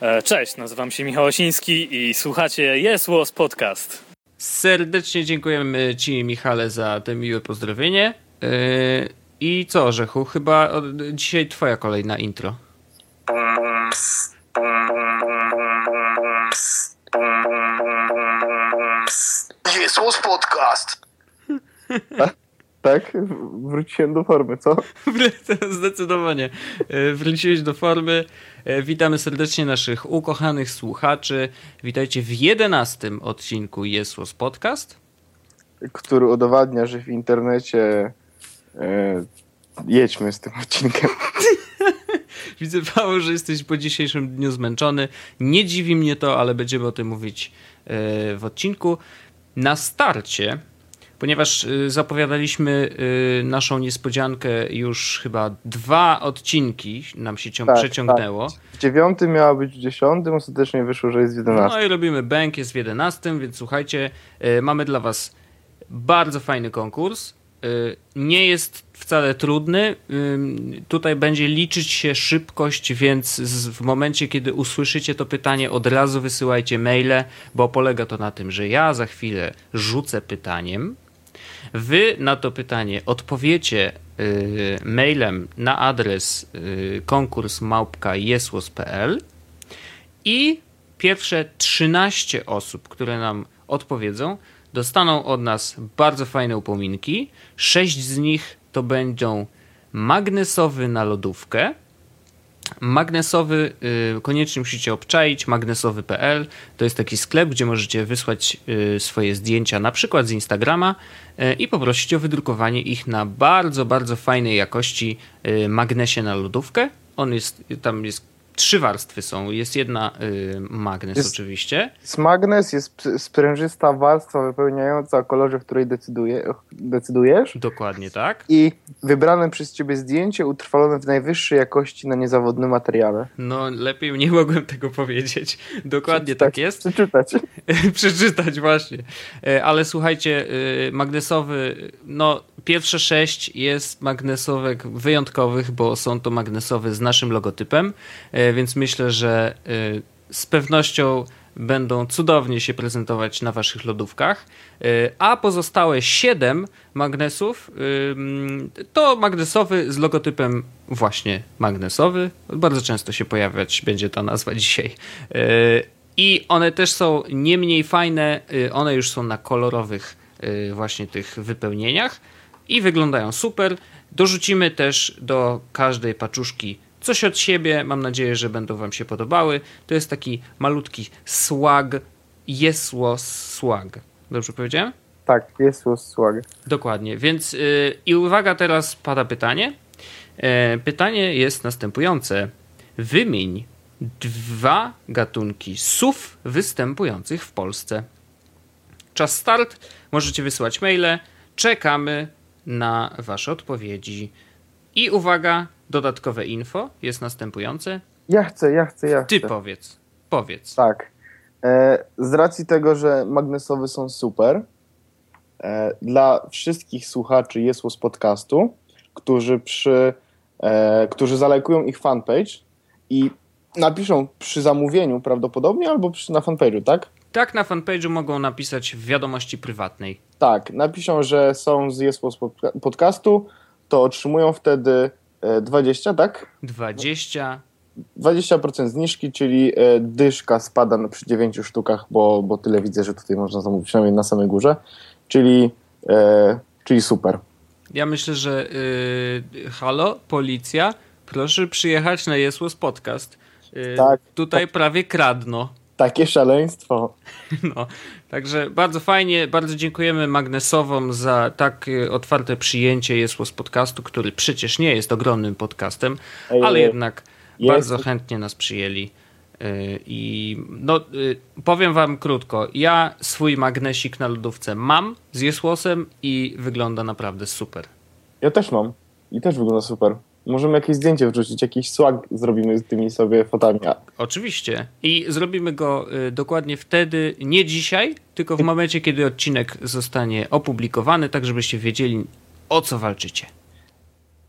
E, cześć, nazywam się Michał Osiński i słuchacie Yes Was Podcast. Serdecznie dziękujemy Ci, Michale, za te miłe pozdrowienie. E, I co, Orzechu? Chyba dzisiaj Twoja kolejna intro. Yes Was Podcast. Tak? Wróciłem do formy, co? Zdecydowanie. E, wróciłeś do formy. E, witamy serdecznie naszych ukochanych słuchaczy. Witajcie w jedenastym odcinku Jesłos Podcast. Który udowadnia, że w internecie e, jedźmy z tym odcinkiem. Widzę, Paweł, że jesteś po dzisiejszym dniu zmęczony. Nie dziwi mnie to, ale będziemy o tym mówić w odcinku. Na starcie ponieważ y, zapowiadaliśmy y, naszą niespodziankę już chyba dwa odcinki nam się ciąg- tak, przeciągnęło. Tak. W dziewiątym miała być w dziesiątym, ostatecznie wyszło, że jest w jedenastym. No i robimy bank, jest w jedenastym, więc słuchajcie, y, mamy dla was bardzo fajny konkurs. Nie jest wcale trudny. Tutaj będzie liczyć się szybkość, więc w momencie, kiedy usłyszycie to pytanie, od razu wysyłajcie maile, bo polega to na tym, że ja za chwilę rzucę pytaniem Wy na to pytanie odpowiecie y, mailem na adres y, konkurs i pierwsze 13 osób, które nam odpowiedzą, dostaną od nas bardzo fajne upominki. Sześć z nich to będą magnesowy na lodówkę, Magnesowy, y, koniecznie musicie obczaić, magnesowy.pl to jest taki sklep, gdzie możecie wysłać y, swoje zdjęcia na przykład z Instagrama y, i poprosić o wydrukowanie ich na bardzo, bardzo fajnej jakości magnesie na lodówkę. On jest, tam jest trzy warstwy są. Jest jedna y, magnes jest, oczywiście. Jest magnes, jest sprężysta warstwa wypełniająca o kolorze, w której decyduje, decydujesz. Dokładnie tak. I wybrane przez ciebie zdjęcie utrwalone w najwyższej jakości na niezawodnym materiale. No lepiej nie mogłem tego powiedzieć. Dokładnie tak jest. Przeczytać. Przeczytać właśnie. E, ale słuchajcie, y, magnesowy, no pierwsze sześć jest magnesowek wyjątkowych, bo są to magnesowe z naszym logotypem, e, więc myślę, że e, z pewnością będą cudownie się prezentować na waszych lodówkach. E, a pozostałe siedem magnesów to magnesowy z logotypem właśnie magnesowy. Bardzo często się pojawiać będzie ta nazwa dzisiaj. I one też są nie mniej fajne, one już są na kolorowych właśnie tych wypełnieniach i wyglądają super. Dorzucimy też do każdej paczuszki coś od siebie. Mam nadzieję, że będą Wam się podobały. To jest taki malutki swag, jesło swag. Dobrze powiedziałem? Tak, jesło swag. Dokładnie, więc yy, i uwaga, teraz pada pytanie. E, pytanie jest następujące. Wymień dwa gatunki SUV występujących w Polsce. Czas start. Możecie wysyłać maile. Czekamy na Wasze odpowiedzi. I uwaga, dodatkowe info jest następujące. Ja chcę, ja chcę, ja chcę. Ty powiedz, powiedz. Tak. E, z racji tego, że magnesowe są super, e, dla wszystkich słuchaczy Jesło z podcastu, którzy przy, e, którzy zalajkują ich fanpage i napiszą przy zamówieniu prawdopodobnie albo przy, na fanpage'u, tak? Tak, na fanpage'u mogą napisać w wiadomości prywatnej. Tak, napiszą, że są z Jesłos podcastu, to otrzymują wtedy 20, e, tak? 20. 20% zniżki, czyli e, dyszka spada przy 9 sztukach, bo, bo tyle widzę, że tutaj można zamówić, przynajmniej na samej górze, czyli, e, czyli super. Ja myślę, że yy, halo, policja, proszę przyjechać na Jesłos Podcast. Yy, tak. Tutaj tak. prawie kradno. Takie szaleństwo. No, także bardzo fajnie, bardzo dziękujemy Magnesowom za tak otwarte przyjęcie Jesło z podcastu, który przecież nie jest ogromnym podcastem, Ej, ale jednak jest. bardzo chętnie nas przyjęli. Y, I no, y, powiem wam krótko, ja swój magnesik na lodówce mam z jesłosem i wygląda naprawdę super. Ja też mam i też wygląda super. Możemy jakieś zdjęcie wrzucić, jakiś swag zrobimy z tymi sobie fotami. Oczywiście. I zrobimy go y, dokładnie wtedy, nie dzisiaj, tylko w momencie, kiedy odcinek zostanie opublikowany, tak żebyście wiedzieli, o co walczycie.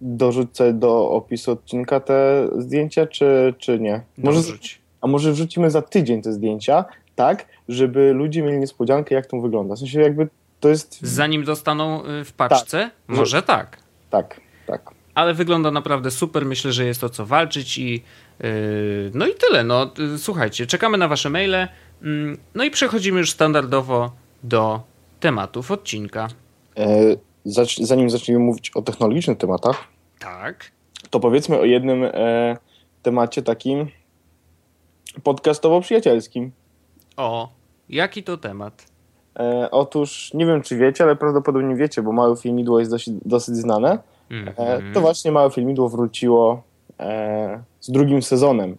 Dorzucę do opisu odcinka te zdjęcia, czy, czy nie? Może, Dorzuć. a może wrzucimy za tydzień te zdjęcia, tak, żeby ludzie mieli niespodziankę, jak to wygląda. W sensie jakby to jest... Zanim dostaną y, w paczce? Może tak. Tak, tak. Ale wygląda naprawdę super. Myślę, że jest o co walczyć i yy, no i tyle. No, y, słuchajcie, czekamy na wasze maile. Mm, no i przechodzimy już standardowo do tematów odcinka. E, zacz- zanim zaczniemy mówić o technologicznych tematach, Tak. to powiedzmy o jednym e, temacie takim podcastowo-przyjacielskim. O, jaki to temat? E, otóż nie wiem, czy wiecie, ale prawdopodobnie wiecie, bo Małe Filmidło jest dosyć, dosyć znane. E, Mhm. to właśnie Małe Filmidło wróciło e, z drugim sezonem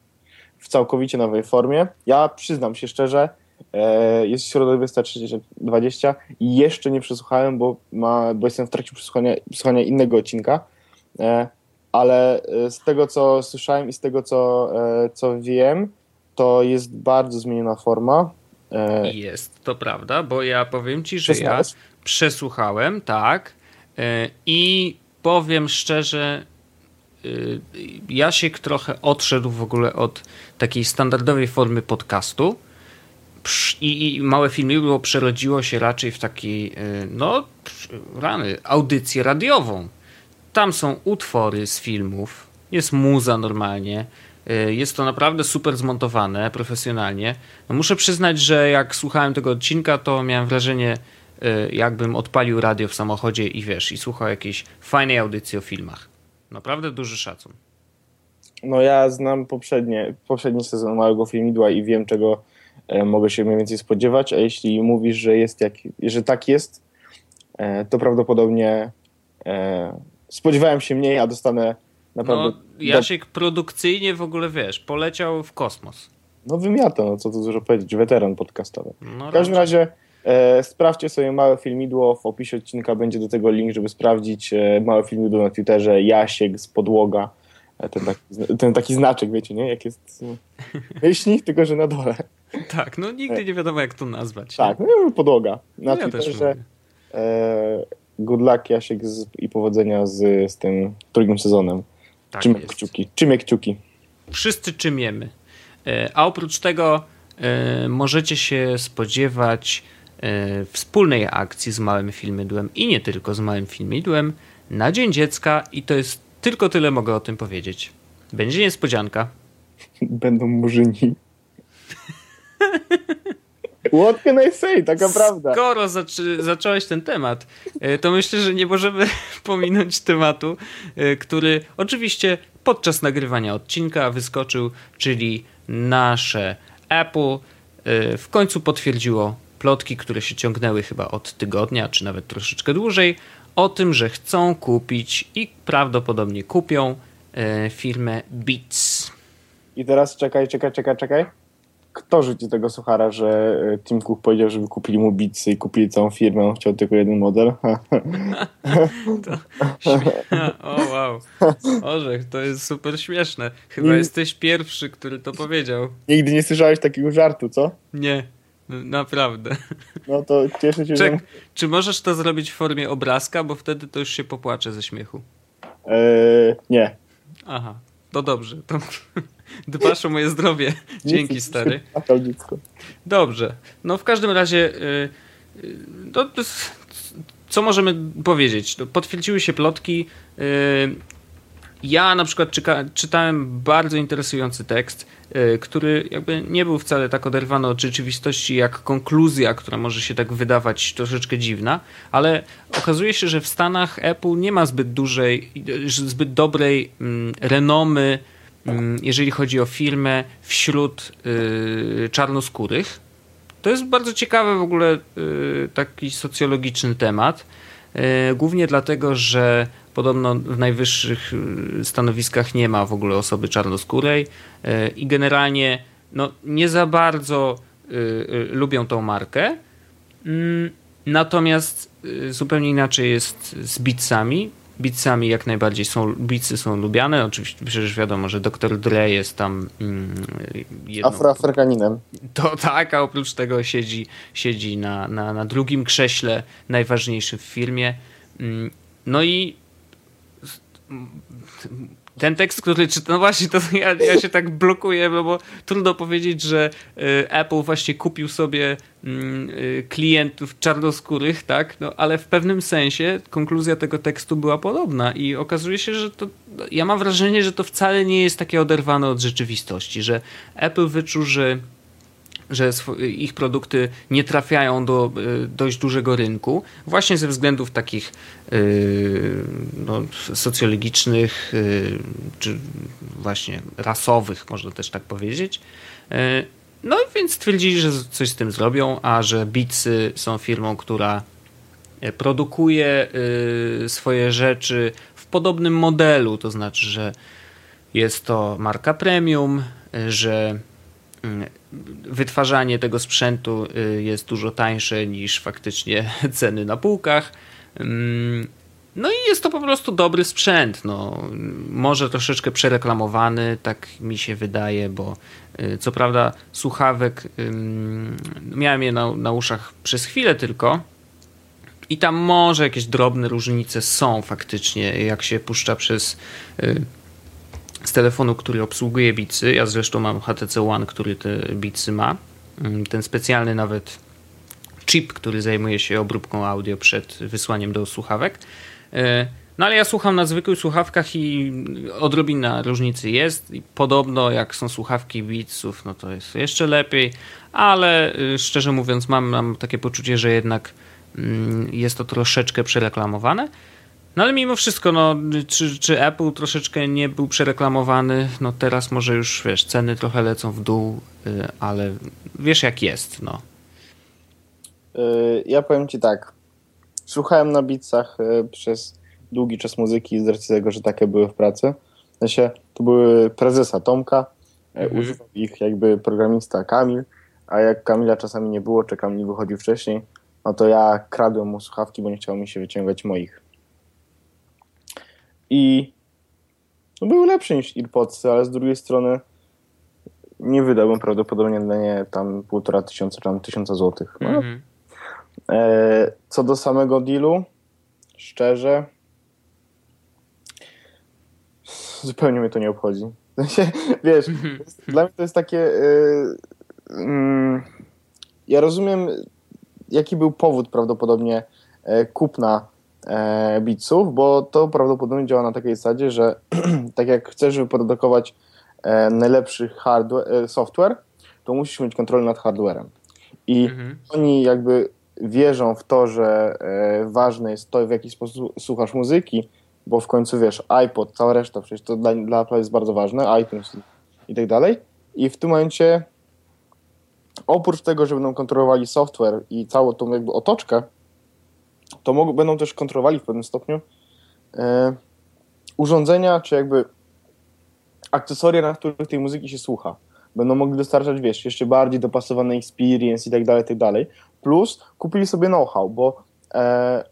w całkowicie nowej formie. Ja przyznam się szczerze, e, jest środa 23.20 i jeszcze nie przesłuchałem, bo, ma, bo jestem w trakcie przesłuchania, przesłuchania innego odcinka, ale z tego, co słyszałem i z tego, co, co wiem, to jest bardzo zmieniona forma. Jest, to prawda, bo ja powiem ci, że ja przesłuchałem, tak. I powiem szczerze, y, Jasiek trochę odszedł w ogóle od takiej standardowej formy podcastu. I, i małe filmidło przerodziło się raczej w takiej, y, no, rany, audycję radiową. Tam są utwory z filmów, jest muza normalnie. y, Jest to naprawdę super zmontowane, profesjonalnie. No muszę przyznać, że jak słuchałem tego odcinka, to miałem wrażenie, jakbym odpalił radio w samochodzie i wiesz, i słuchał jakiejś fajnej audycji o filmach. Naprawdę duży szacun. No ja znam poprzednie, poprzedni sezon Małego Filmidła i wiem, czego e, mogę się mniej więcej spodziewać, a jeśli mówisz, że jest jak, że tak jest, e, to prawdopodobnie e, spodziewałem się mniej, a dostanę naprawdę... No, Jasiek produkcyjnie w ogóle, wiesz, poleciał w kosmos. No wymiata, no co tu dużo powiedzieć, weteran podcastowy. No, W każdym raczej. razie sprawdźcie sobie Małe Filmidło, w opisie odcinka będzie do tego link, żeby sprawdzić e, Małe Filmidło na Twitterze, Jasiek z podłoga, e, ten taki, ten taki znaczek, wiecie, nie? Jak jest no, myślnik, tylko że na dole. Tak, no nigdy nie wiadomo jak to nazwać. Tak, no ja mówię podłoga. Na ja też Twitterze e, good luck Jasiek z, i powodzenia z, z tym drugim sezonem. Tak Czym kciuki. Czym kciuki. Wszyscy czymiemy. E, A oprócz tego e, możecie się spodziewać e, wspólnej akcji z Małym Filmidłem i nie tylko z Małym Filmidłem na Dzień Dziecka i to jest tylko tyle mogę o tym powiedzieć. Będzie niespodzianka. Będą murzyni. What can I say? Taka prawda. Skoro zaczy, zacząłeś ten temat, e, to myślę, że nie możemy pominąć tematu, e, który oczywiście podczas nagrywania odcinka wyskoczył, czyli nasze Apple e, w końcu potwierdziło plotki, które się ciągnęły chyba od tygodnia, czy nawet troszeczkę dłużej, o tym, że chcą kupić i prawdopodobnie kupią e, firmę Beats. I teraz czekaj, czekaj, czekaj, czekaj. Kto rzuci tego suchara, że e, Tim Cook powiedział, żeby kupili mu Beatsy i kupili całą firmę, on chciał tylko jeden model? o wow, Orzech, to jest super śmieszne. Chyba Nie- jesteś pierwszy, który to powiedział. Nigdy nie słyszałeś takiego żartu, co? Nie, n- naprawdę. No to cieszę się, że... Czek, czy możesz to zrobić w formie obrazka, bo wtedy to już się popłaczę ze śmiechu. E, nie. Aha, to dobrze. To dbasz o moje zdrowie. Dzięki, stary. Dziecko. Dobrze. No w każdym razie, y, no, to co możemy powiedzieć? Potwierdziły się plotki. Ja na przykład czyka, czytałem bardzo interesujący tekst, y, który jakby nie był wcale tak oderwany od rzeczywistości jak konkluzja, która może się tak wydawać troszeczkę dziwna, ale okazuje się, że w Stanach Apple nie ma zbyt dużej, zbyt dobrej mm, renomy, mm, jeżeli chodzi o firmę wśród y, czarnoskórych. To jest bardzo ciekawy w ogóle y, taki socjologiczny temat. Y, Głównie dlatego, że podobno w najwyższych y, stanowiskach nie ma w ogóle osoby czarnoskórej y, i generalnie no, nie za bardzo y, lubią tą markę. Mm, Natomiast zupełnie inaczej jest z Beatsami. Beatsami jak najbardziej są, Beatsy są lubiane. Oczywiście przecież wiadomo, że Dr. Dre jest tam mm, jedną, Afroamerykaninem. to tak, a oprócz tego siedzi, siedzi na, na, na drugim krześle, najważniejszym w firmie. Mm, No i ten tekst, który czytam, no właśnie, to ja, ja się tak blokuję, bo, bo trudno powiedzieć, że y, Apple właśnie kupił sobie mm, y, klientów czarnoskórych, tak? No, ale w pewnym sensie konkluzja tego tekstu była podobna i okazuje się, że to, ja mam wrażenie, że to wcale nie jest takie oderwane od rzeczywistości, że Apple wyczuł, że że ich produkty nie trafiają do y, dość dużego rynku, właśnie ze względów takich y, no, socjologicznych, y, czy właśnie rasowych, można też tak powiedzieć. No więc stwierdzili, że coś z tym zrobią, a że Beatsy są firmą, która produkuje swoje rzeczy w podobnym modelu, to znaczy, że jest to marka premium, że wytwarzanie tego sprzętu y, jest dużo tańsze niż faktycznie ceny na półkach. Mm, no i jest to po prostu dobry sprzęt. No, może troszeczkę przereklamowany, tak mi się wydaje, bo y, co prawda słuchawek miałem je na, na uszach przez chwilę tylko. I tam może jakieś drobne różnice są faktycznie, jak się puszcza przez y, z telefonu, który obsługuje Beatsy. Ja zresztą mam HTC One, który te Beatsy ma. Mm, ten specjalny nawet chip, który zajmuje się obróbką audio przed wysłaniem do słuchawek. E, no ale ja słucham na zwykłych słuchawkach i odrobina różnicy jest. Podobno jak są słuchawki Beatsów, no to jest jeszcze lepiej, ale y, szczerze mówiąc mam, mam takie poczucie, że jednak mm, jest to troszeczkę przereklamowane. No ale mimo wszystko, no, czy, czy Apple troszeczkę nie był przereklamowany, no teraz może już, wiesz, ceny trochę lecą w dół, y, ale wiesz jak jest, no. Y, ja powiem ci tak, słuchałem na Beatsach y, przez długi czas muzyki z racji tego, że takie były w pracy. W sensie, to były prezesa Tomka, mhm. używał ich jakby programista Kamil, a jak Kamila czasami nie było, czy Kamil wychodził wcześniej, no to ja kradłem mu słuchawki, bo nie chciało mi się wyciągać moich i no, były lepsze niż AirPodsy, ale z drugiej strony nie wydałbym prawdopodobnie na nie tam półtora tysiąca, tam tysiąca złotych. No. -hmm. e, co do samego dealu, szczerze, zupełnie mnie to nie obchodzi. Wiesz, -hmm. dla mnie to jest takie. Y, mm, ja rozumiem, jaki był powód prawdopodobnie e, kupna bitsów, bo to prawdopodobnie działa na takiej zasadzie, że tak jak chcesz wyprodukować e, najlepszy hardware, e, software, to musisz mieć kontrolę nad hardwarem. I mhm. oni jakby wierzą w to, że e, ważne jest to, w jaki sposób słuchasz muzyki, bo w końcu wiesz, iPod, cała reszta, przecież to dla, dla Apple jest bardzo ważne, iTunes i tak dalej. I w tym momencie oprócz tego, że będą kontrolowali software i całą tą jakby otoczkę, to mogą, będą też kontrolowali w pewnym stopniu e, urządzenia, czy jakby akcesoria, na których tej muzyki się słucha. Będą mogli dostarczać, wiesz, jeszcze bardziej dopasowany experience i tak dalej, i tak dalej. Plus kupili sobie know-how, bo e,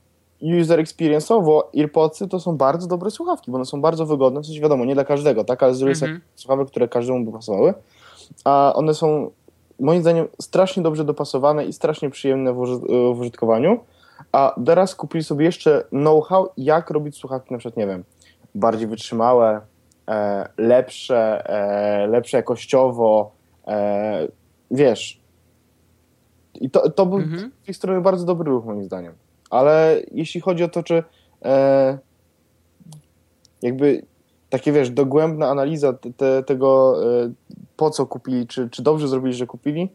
user experience'owo AirPodsy to są bardzo dobre słuchawki, bo one są bardzo wygodne, coś wiadomo, nie dla każdego, tak, ale z drugiej strony mm -hmm. słuchawek, które każdemu by pasowały, a one są moim zdaniem strasznie dobrze dopasowane i strasznie przyjemne w, w użytkowaniu, a teraz kupili sobie jeszcze know-how, jak robić słuchawki na przykład, nie wiem, bardziej wytrzymałe, e, lepsze, e, lepsze jakościowo, e, wiesz. I to, to był mhm. z tej strony bardzo dobry ruch moim zdaniem. Ale jeśli chodzi o to, czy e, jakby takie, wiesz, dogłębna analiza te, te, tego, e, po co kupili, czy, czy dobrze zrobili, że kupili,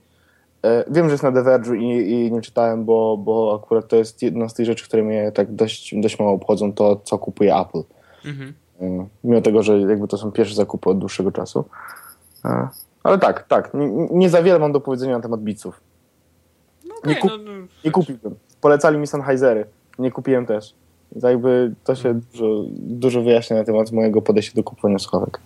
wiem, że jest na The Verge i, i, nie czytałem, bo, bo akurat to jest jedna z tych rzeczy, które mnie tak dość, dość mało obchodzą, to co kupuje Apple. Mhm. E, mimo tego, że jakby to są pierwsze zakupy od dłuższego czasu. E, ale tak, tak, nie, nie za wiele mam do powiedzenia na temat biców. No okay, nie, kup, no, no, nie kupiłbym. Polecali mi Sennheisery. Nie kupiłem też. jakby to się dużo, dużo wyjaśnia na temat mojego podejścia do kupowania słuchawek.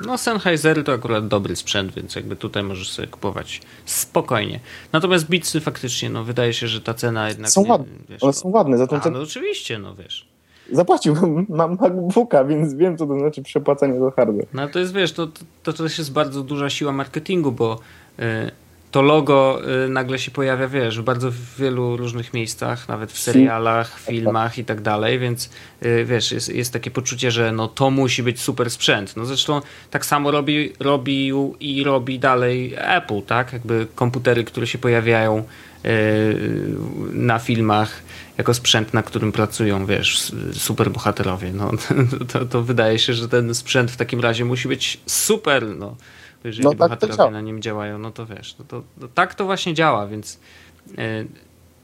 No Sennheisery to akurat dobry sprzęt, więc jakby tutaj możesz sobie kupować spokojnie. Natomiast Beatsy faktycznie, no wydaje się, że ta cena jednak... Są nie, ładne, wiesz, one są ładne. Za tą A, no oczywiście, no wiesz. Zapłaciłbym, mam MacBooka, więc wiem, co to znaczy przepłacenie za hardware. No to jest, wiesz, to, to, to też jest bardzo duża siła marketingu, bo y, to logo y, nagle się pojawia, wiesz, w bardzo wielu różnych miejscach, nawet w serialach, filmach i tak dalej, więc y, wiesz, jest, jest takie poczucie, że no to musi być super sprzęt. No zresztą tak samo robi, robił i robi dalej Apple, tak? Jakby komputery, które się pojawiają y, na filmach jako sprzęt, na którym pracują, wiesz, super bohaterowie. No, to, to wydaje się, że ten sprzęt w takim razie musi być super, no jeżeli No tak to bohaterowie na nim działają, no to wiesz, no to, to tak to właśnie działa, więc e,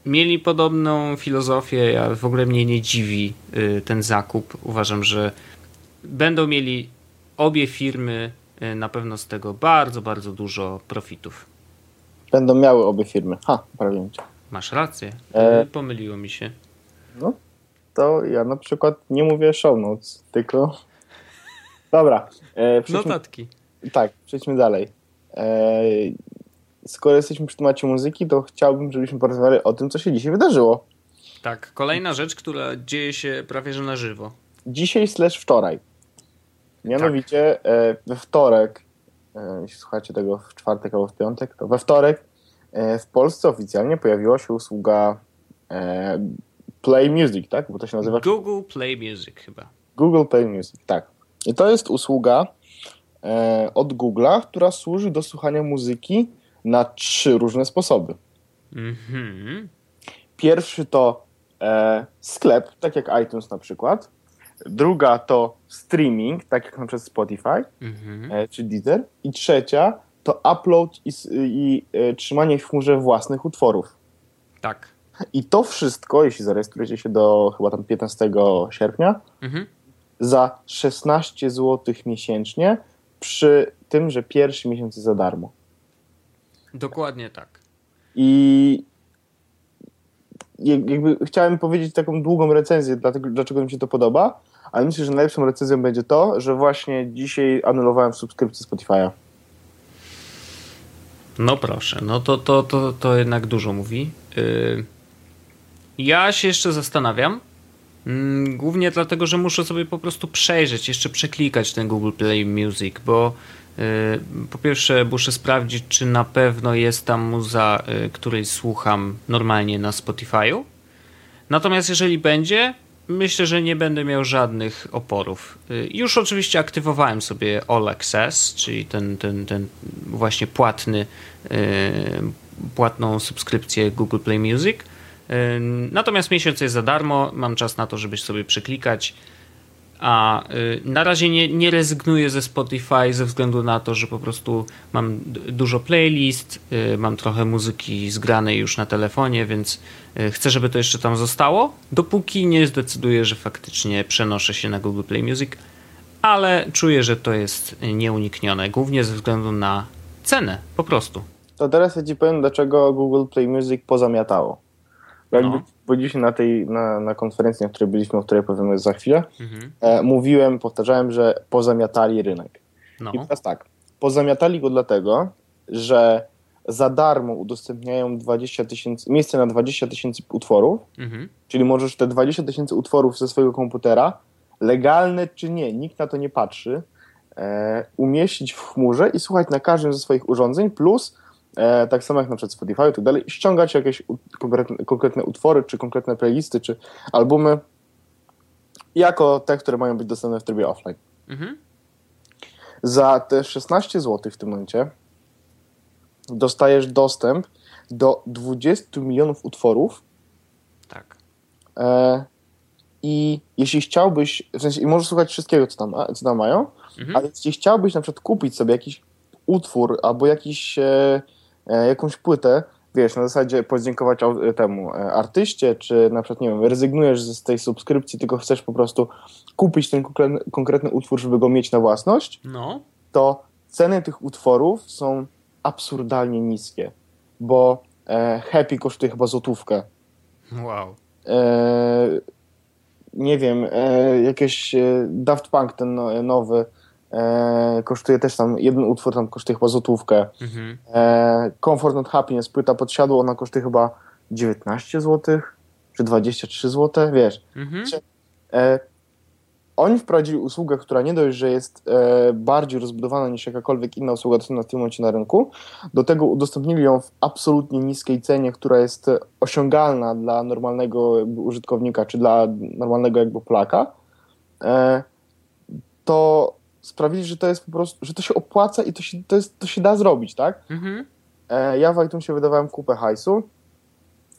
mieli podobną filozofię, ja w ogóle mnie nie dziwi e, ten zakup. Uważam, że będą mieli obie firmy e, na pewno z tego bardzo, bardzo dużo profitów. Będą miały obie firmy. Ha, prawie. Masz rację, E. pomyliło mi się. No, to ja na przykład nie mówię show notes, tylko... Dobra, e, Notatki. Tak, przejdźmy dalej. E, skoro jesteśmy przy temacie muzyki, to chciałbym, żebyśmy porozmawiali o tym, co się dzisiaj wydarzyło. Tak, kolejna rzecz, która dzieje się prawie że na żywo. Dzisiaj slash wczoraj. Mianowicie e, we wtorek, e, jeśli słuchacie tego w czwartek albo w piątek, to we wtorek e, w Polsce oficjalnie pojawiła się usługa e, Play Music, tak? Bo to się nazywa Google Play Music chyba. Google Play Music, tak. I to jest usługa od Google'a, która służy do słuchania muzyki na trzy różne sposoby. Mhm. Pierwszy to e, sklep, tak jak iTunes na przykład. Druga to streaming, tak jak na przykład Spotify Mhm. e, czy Deezer. I trzecia to upload i, i e, trzymanie w chmurze własnych utworów. Tak. I to wszystko, jeśli zarejestrujecie się do chyba tam 15 sierpnia, Mhm. za 16 zł miesięcznie, przy tym, że pierwszy miesiąc jest za darmo. Dokładnie tak. I jak- jakby chciałem powiedzieć taką długą recenzję, dlatego, dlaczego mi się to podoba, ale myślę, że najlepszą recenzją będzie to, że właśnie dzisiaj anulowałem subskrypcję Spotify'a. No proszę, no to, to, to, to jednak dużo mówi. Yy, Ja się jeszcze zastanawiam. Mm, Głównie dlatego, że muszę sobie po prostu przejrzeć, jeszcze przeklikać ten Google Play Music, bo yy, po pierwsze muszę sprawdzić, czy na pewno jest tam muza, yy, której słucham normalnie na Spotify'u. Natomiast jeżeli będzie, myślę, że nie będę miał żadnych oporów. Y, Już oczywiście aktywowałem sobie All Access, czyli ten, ten, ten właśnie płatny, y, płatną subskrypcję Google Play Music. Natomiast miesiąc jest za darmo, mam czas na to, żeby sobie przeklikać. A y, na razie nie, nie rezygnuję ze Spotify ze względu na to, że po prostu mam dużo playlist, y, mam trochę muzyki zgranej już na telefonie, więc y, chcę, żeby to jeszcze tam zostało, dopóki nie zdecyduję, że faktycznie przenoszę się na Google Play Music, ale czuję, że to jest nieuniknione, głównie ze względu na cenę, po prostu. To teraz ja ci powiem, dlaczego Google Play Music pozamiatało. No. dzisiaj na tej na, na konferencji, na której byliśmy, o której powiemy za chwilę, Mhm. e, mówiłem, powtarzałem, że pozamiatali rynek. No. I teraz tak, pozamiatali go dlatego, że za darmo udostępniają 20 tysięcy, miejsce na 20 tysięcy utworów, Mhm. czyli możesz te 20 tysięcy utworów ze swojego komputera, legalne czy nie, nikt na to nie patrzy, e, umieścić w chmurze i słuchać na każdym ze swoich urządzeń, plus e, tak samo jak na przykład Spotify i tak dalej, ściągać jakieś konkretne, konkretne utwory, czy konkretne playlisty, czy albumy, jako te, które mają być dostępne w trybie offline. Mhm. Za te 16 zł w tym momencie dostajesz dostęp do 20 milionów utworów Tak. e, i jeśli chciałbyś, w sensie, i możesz słuchać wszystkiego, co tam, co tam mają, Mhm. ale jeśli chciałbyś na przykład kupić sobie jakiś utwór albo jakiś, e, jakąś płytę, wiesz, na zasadzie podziękować au- temu e, artyście, czy na przykład, nie wiem, rezygnujesz z tej subskrypcji, tylko chcesz po prostu kupić ten konkretny, utwór, żeby go mieć na własność, No. to ceny tych utworów są absurdalnie niskie, bo e, Happy kosztuje chyba złotówkę. Wow. E, nie wiem, e, jakieś e, Daft Punk ten no, nowy e, kosztuje też tam, jeden utwór tam kosztuje chyba złotówkę. Mhm. E, Comfort and Happiness, płyta podsiadło, ona kosztuje chyba 19 zł, czy 23 zł, wiesz. Mhm. E, oni wprowadzili usługę, która nie dość, że jest e, bardziej rozbudowana niż jakakolwiek inna usługa dostępna w tym momencie na rynku, do tego udostępnili ją w absolutnie niskiej cenie, która jest osiągalna dla normalnego użytkownika, czy dla normalnego jakby Polaka, e, to sprawili, że to jest po prostu, że to się opłaca i to się, to jest, to się da zrobić, tak? Mhm. E, ja w iTunesie wydawałem kupę hajsu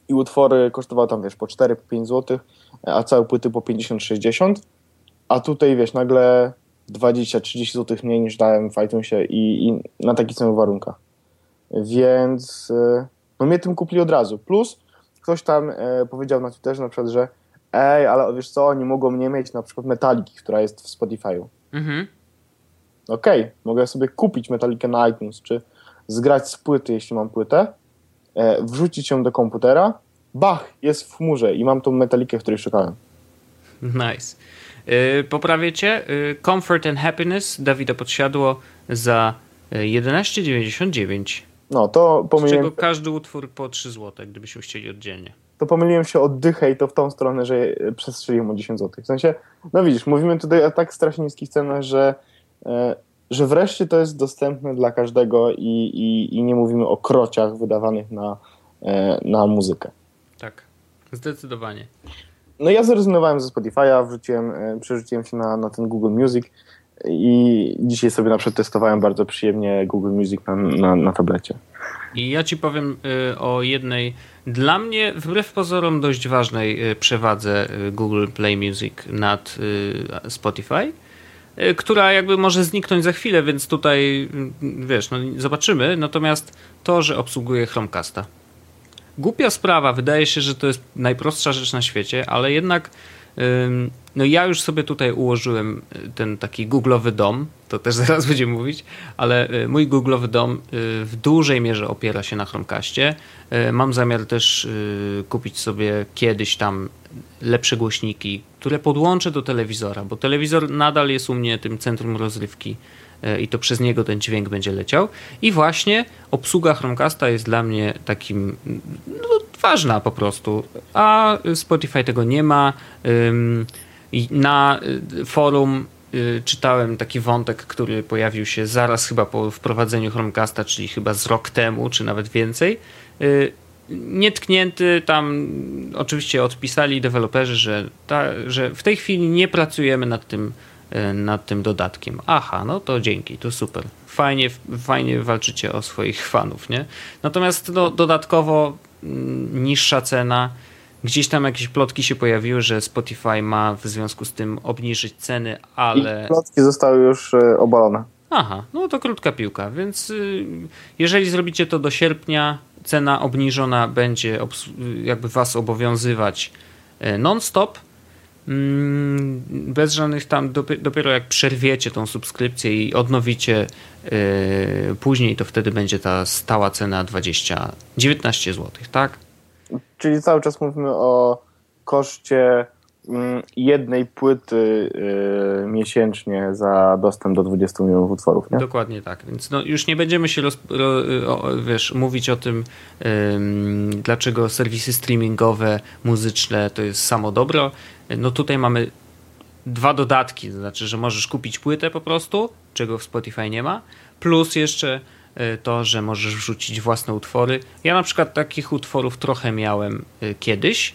i utwory kosztowały tam, wiesz, po 4-5 zł, a całe płyty po 50-60, a tutaj, wiesz, nagle 20-30 zł mniej niż dałem w iTunesie i, i na takich samych warunkach. Więc e, no mnie tym kupili od razu. Plus ktoś tam e, powiedział na Twitterze na przykład, że ej, ale wiesz co, oni mogą nie mieć na przykład Metaliki, która jest w Spotify'u. Mhm. Okej, okay, mogę sobie kupić Metalikę na iTunes, czy zgrać z płyty, jeśli mam płytę, e, wrzucić ją do komputera, bach, jest w chmurze i mam tą metalikę, której szukałem. Nice. Yy, poprawiecie? Yy, Comfort and Happiness Dawida Podsiadło za 11,99. No, to pomyliłem... Z czego każdy utwór po 3 zł, gdybyśmy chcieli oddzielnie. To pomyliłem się od dychę i to w tą stronę, że przestrzeliłem o 10 zł. W sensie, no widzisz, mówimy tutaj o tak strasznie niskich cenach, że e, że wreszcie to jest dostępne dla każdego i, i, i nie mówimy o krociach wydawanych na, e, na muzykę. Tak, zdecydowanie. No ja zrezygnowałem ze Spotify'a, wrzuciłem, e, przerzuciłem się na, na ten Google Music i dzisiaj sobie na przykład testowałem bardzo przyjemnie Google Music na, na, na tablecie. I ja ci powiem o jednej, dla mnie wbrew pozorom dość ważnej przewadze Google Play Music nad Spotify która jakby może zniknąć za chwilę, więc tutaj y, wiesz, no zobaczymy. Natomiast to, że obsługuje Chromecasta. Głupia sprawa, wydaje się, że to jest najprostsza rzecz na świecie, ale jednak no ja już sobie tutaj ułożyłem y, ten taki googlowy dom, to też zaraz będziemy mówić, ale mój googlowy dom w dużej mierze opiera się na Chromecastie. Mam zamiar też kupić sobie kiedyś tam lepsze głośniki, które podłączę do telewizora, bo telewizor nadal jest u mnie tym centrum rozrywki i to przez niego ten dźwięk będzie leciał. I właśnie obsługa Chromecasta jest dla mnie takim no, ważna po prostu, a Spotify tego nie ma. Na y, forum y, czytałem taki wątek, który pojawił się zaraz chyba po wprowadzeniu Chromecasta, czyli chyba z rok temu, czy nawet więcej y, nietknięty. Tam oczywiście odpisali deweloperzy, że, ta, że w tej chwili nie pracujemy nad tym, nad tym dodatkiem. Aha, no to dzięki, to super. Fajnie, fajnie walczycie o swoich fanów, nie? Natomiast no, dodatkowo niższa cena. Gdzieś tam jakieś plotki się pojawiły, że Spotify ma w związku z tym obniżyć ceny, ale. I plotki zostały już e, obalone. Aha, no to krótka piłka, więc y, jeżeli zrobicie to do sierpnia, cena obniżona będzie jakby was obowiązywać e, non-stop. Mm, bez żadnych tam, dopiero jak przerwiecie tą subskrypcję i odnowicie e, później, to wtedy będzie ta stała cena 20, 19 zł, tak? Czyli cały czas mówimy o koszcie jednej płyty y, miesięcznie za dostęp do 20 milionów utworów. Nie? Dokładnie tak. Więc no, już nie będziemy się roz, ro, o, wiesz, mówić o tym, dlaczego serwisy streamingowe, muzyczne to jest samo dobro. No tutaj mamy dwa dodatki, to znaczy, że możesz kupić płytę po prostu, czego w Spotify nie ma, plus jeszcze y, to, że możesz wrzucić własne utwory. Ja na przykład takich utworów trochę miałem y, kiedyś,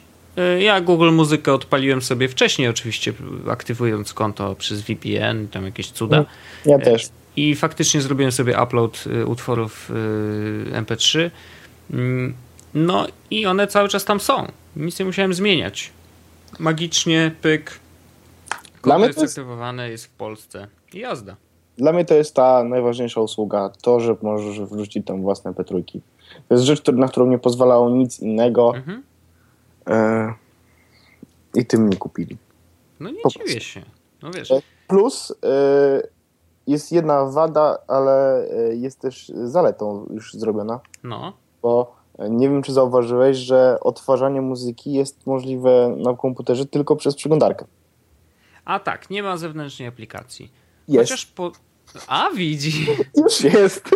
ja Google Muzykę odpaliłem sobie wcześniej, oczywiście, aktywując konto przez VPN, tam jakieś cuda. Ja e, też. I faktycznie zrobiłem sobie upload e, utworów MP3. Mm, no i one cały czas tam są. Nic nie musiałem zmieniać. Magicznie, pyk. Konto jest aktywowane, jest w Polsce. I jazda. Dla mnie to jest ta najważniejsza usługa. To, że możesz wrzucić tam własne petrójki. To jest rzecz, na którą nie pozwalało nic innego. Mhm E, I tym nie kupili. No nie po dziwię się. No wiesz. E, plus e, jest jedna wada, ale jest też zaletą już zrobiona. No. Bo nie wiem, czy zauważyłeś, że odtwarzanie muzyki jest możliwe na komputerze tylko przez przeglądarkę. A tak, nie ma zewnętrznej aplikacji. Jest. Chociaż po... A, widzi. Już jest.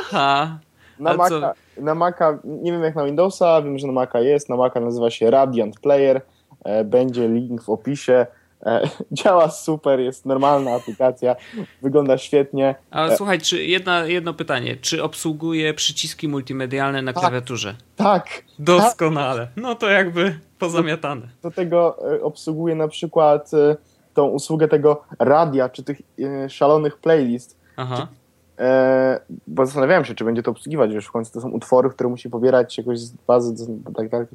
Aha. Na Maca, na Maca, nie wiem jak na Windowsa, wiem, że na Maca jest. Na Maca nazywa się Radiant Player. E, będzie link w opisie. E, działa super, jest normalna aplikacja, wygląda świetnie. Ale słuchaj, czy jedna, jedno pytanie. Czy obsługuje przyciski multimedialne na Tak. klawiaturze? Tak, Doskonale. No to jakby pozamiatane. do tego e, obsługuje na przykład tą usługę tego radia, czy tych szalonych playlist, Aha. E, bo zastanawiałem się, czy będzie to obsługiwać, wiesz, w końcu to są utwory, które musi pobierać jakoś z bazy, tak, tak,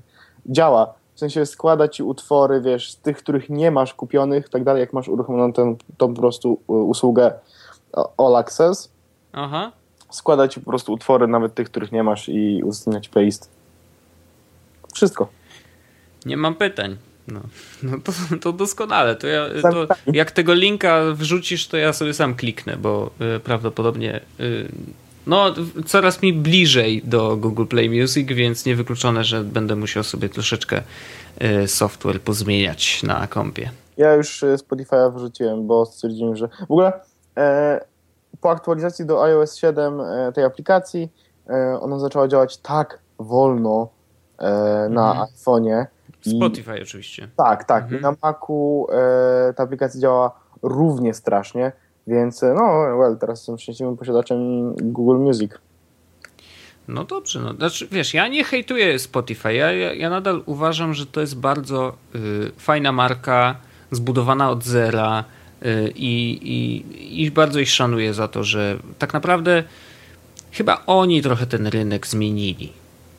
działa. W sensie składa ci utwory, wiesz, z tych, których nie masz kupionych, tak dalej, jak masz uruchomioną tę, tą po prostu usługę All Access, Aha. składa ci po prostu utwory, nawet tych, których nie masz i udostępnia ci playlist. Wszystko. Nie mam pytań. No, no to, to doskonale. To ja, to jak tego linka wrzucisz, to ja sobie sam kliknę, bo y, prawdopodobnie y, no, coraz mi bliżej do Google Play Music, więc niewykluczone, że będę musiał sobie troszeczkę y, software pozmieniać na kompie. Ja już e, Spotify'a wrzuciłem, bo stwierdziłem, że w ogóle e, po aktualizacji do iOS 7 e, tej aplikacji e, ona zaczęła działać tak wolno e, na Mhm. iPhone'ie. I- Spotify oczywiście. Tak, tak. Mhm. I na Macu e, ta aplikacja działa równie strasznie, więc e, no, well, teraz jestem szczęśliwym posiadaczem Google Music. No dobrze, no. Znaczy, wiesz, ja nie hejtuję Spotify. Ja, ja, ja nadal uważam, że to jest bardzo y, fajna marka, zbudowana od zera y, i, i, i bardzo ich szanuję za to, że tak naprawdę chyba oni trochę ten rynek zmienili.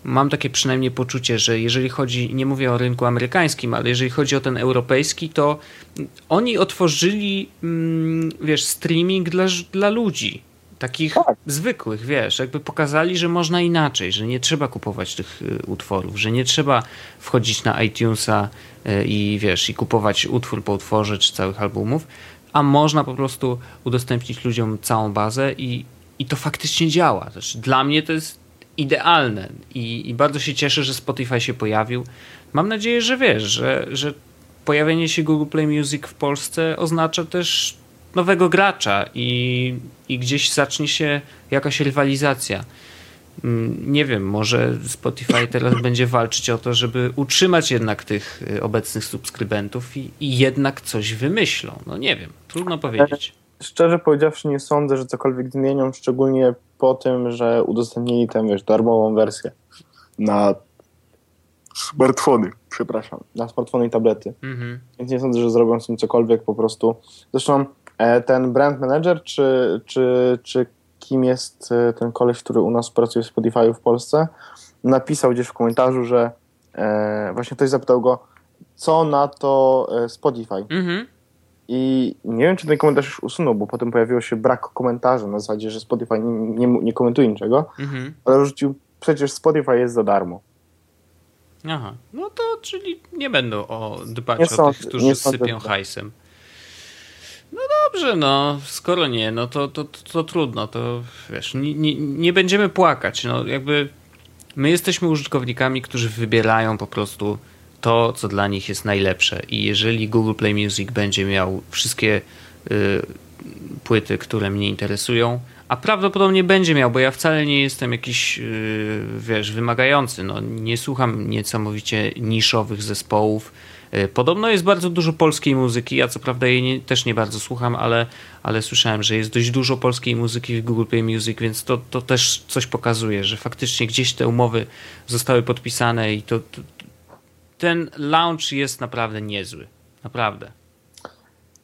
Mam takie przynajmniej poczucie, że jeżeli chodzi, nie mówię o rynku amerykańskim, ale jeżeli chodzi o ten europejski, to oni otworzyli, mm, wiesz, streaming dla, dla ludzi. Takich Tak. zwykłych, wiesz, jakby pokazali, że można inaczej, że nie trzeba kupować tych y, utworów, że nie trzeba wchodzić na iTunesa y, i wiesz, i kupować utwór po utworze czy całych albumów, a można po prostu udostępnić ludziom całą bazę i, i to faktycznie działa. Też dla mnie to jest idealne i, i bardzo się cieszę, że Spotify się pojawił. Mam nadzieję, że wiesz, że, że pojawienie się Google Play Music w Polsce oznacza też nowego gracza i, i gdzieś zacznie się jakaś rywalizacja. Mm, Nie wiem, może Spotify teraz będzie walczyć o to, żeby utrzymać jednak tych y, obecnych subskrybentów i, i jednak coś wymyślą. No nie wiem, trudno powiedzieć. Szczerze powiedziawszy, nie sądzę, że cokolwiek zmienią, szczególnie po tym, że udostępnili tę, wiesz, darmową wersję na smartfony, przepraszam, na smartfony i tablety. Mhm. Więc nie sądzę, że zrobią z tym cokolwiek po prostu. Zresztą e, ten brand manager, czy, czy, czy kim jest e, ten koleś, który u nas pracuje w Spotify w Polsce, napisał gdzieś w komentarzu, że e, właśnie ktoś zapytał go, co na to Spotify. Mhm. I nie wiem, czy ten komentarz już usunął, bo potem pojawiło się brak komentarza na zasadzie, że Spotify nie, nie, nie komentuje niczego, Mhm. ale rzucił, przecież Spotify jest za darmo. Aha, no to czyli nie będą o, dbać Nie o tych, którzy sypią hajsem. No dobrze, no skoro nie, no to, to, to, to trudno, to wiesz, nie, nie, nie będziemy płakać, no jakby my jesteśmy użytkownikami, którzy wybierają po prostu to, co dla nich jest najlepsze i jeżeli Google Play Music będzie miał wszystkie y, płyty, które mnie interesują, a prawdopodobnie będzie miał, bo ja wcale nie jestem jakiś, yy, wiesz, wymagający. No, nie słucham niesamowicie niszowych zespołów. Yy, Podobno jest bardzo dużo polskiej muzyki. Ja co prawda jej nie, też nie bardzo słucham, ale, ale słyszałem, że jest dość dużo polskiej muzyki w Google Play Music, więc to, to też coś pokazuje, że faktycznie gdzieś te umowy zostały podpisane i to, to ten launch jest naprawdę niezły. Naprawdę.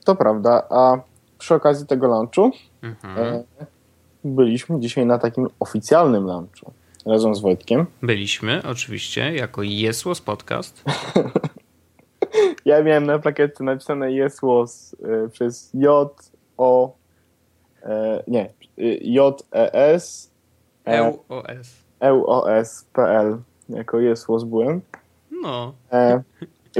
To prawda, a przy okazji tego launchu Mhm. e, byliśmy dzisiaj na takim oficjalnym launchu razem z Wojtkiem. Byliśmy oczywiście jako Jesłos Podcast. Ja miałem na plakietce napisane Yes Was e, przez J O e, nie y, J E S e, EUOS. E O S P L jako Yes Was byłem. No, E,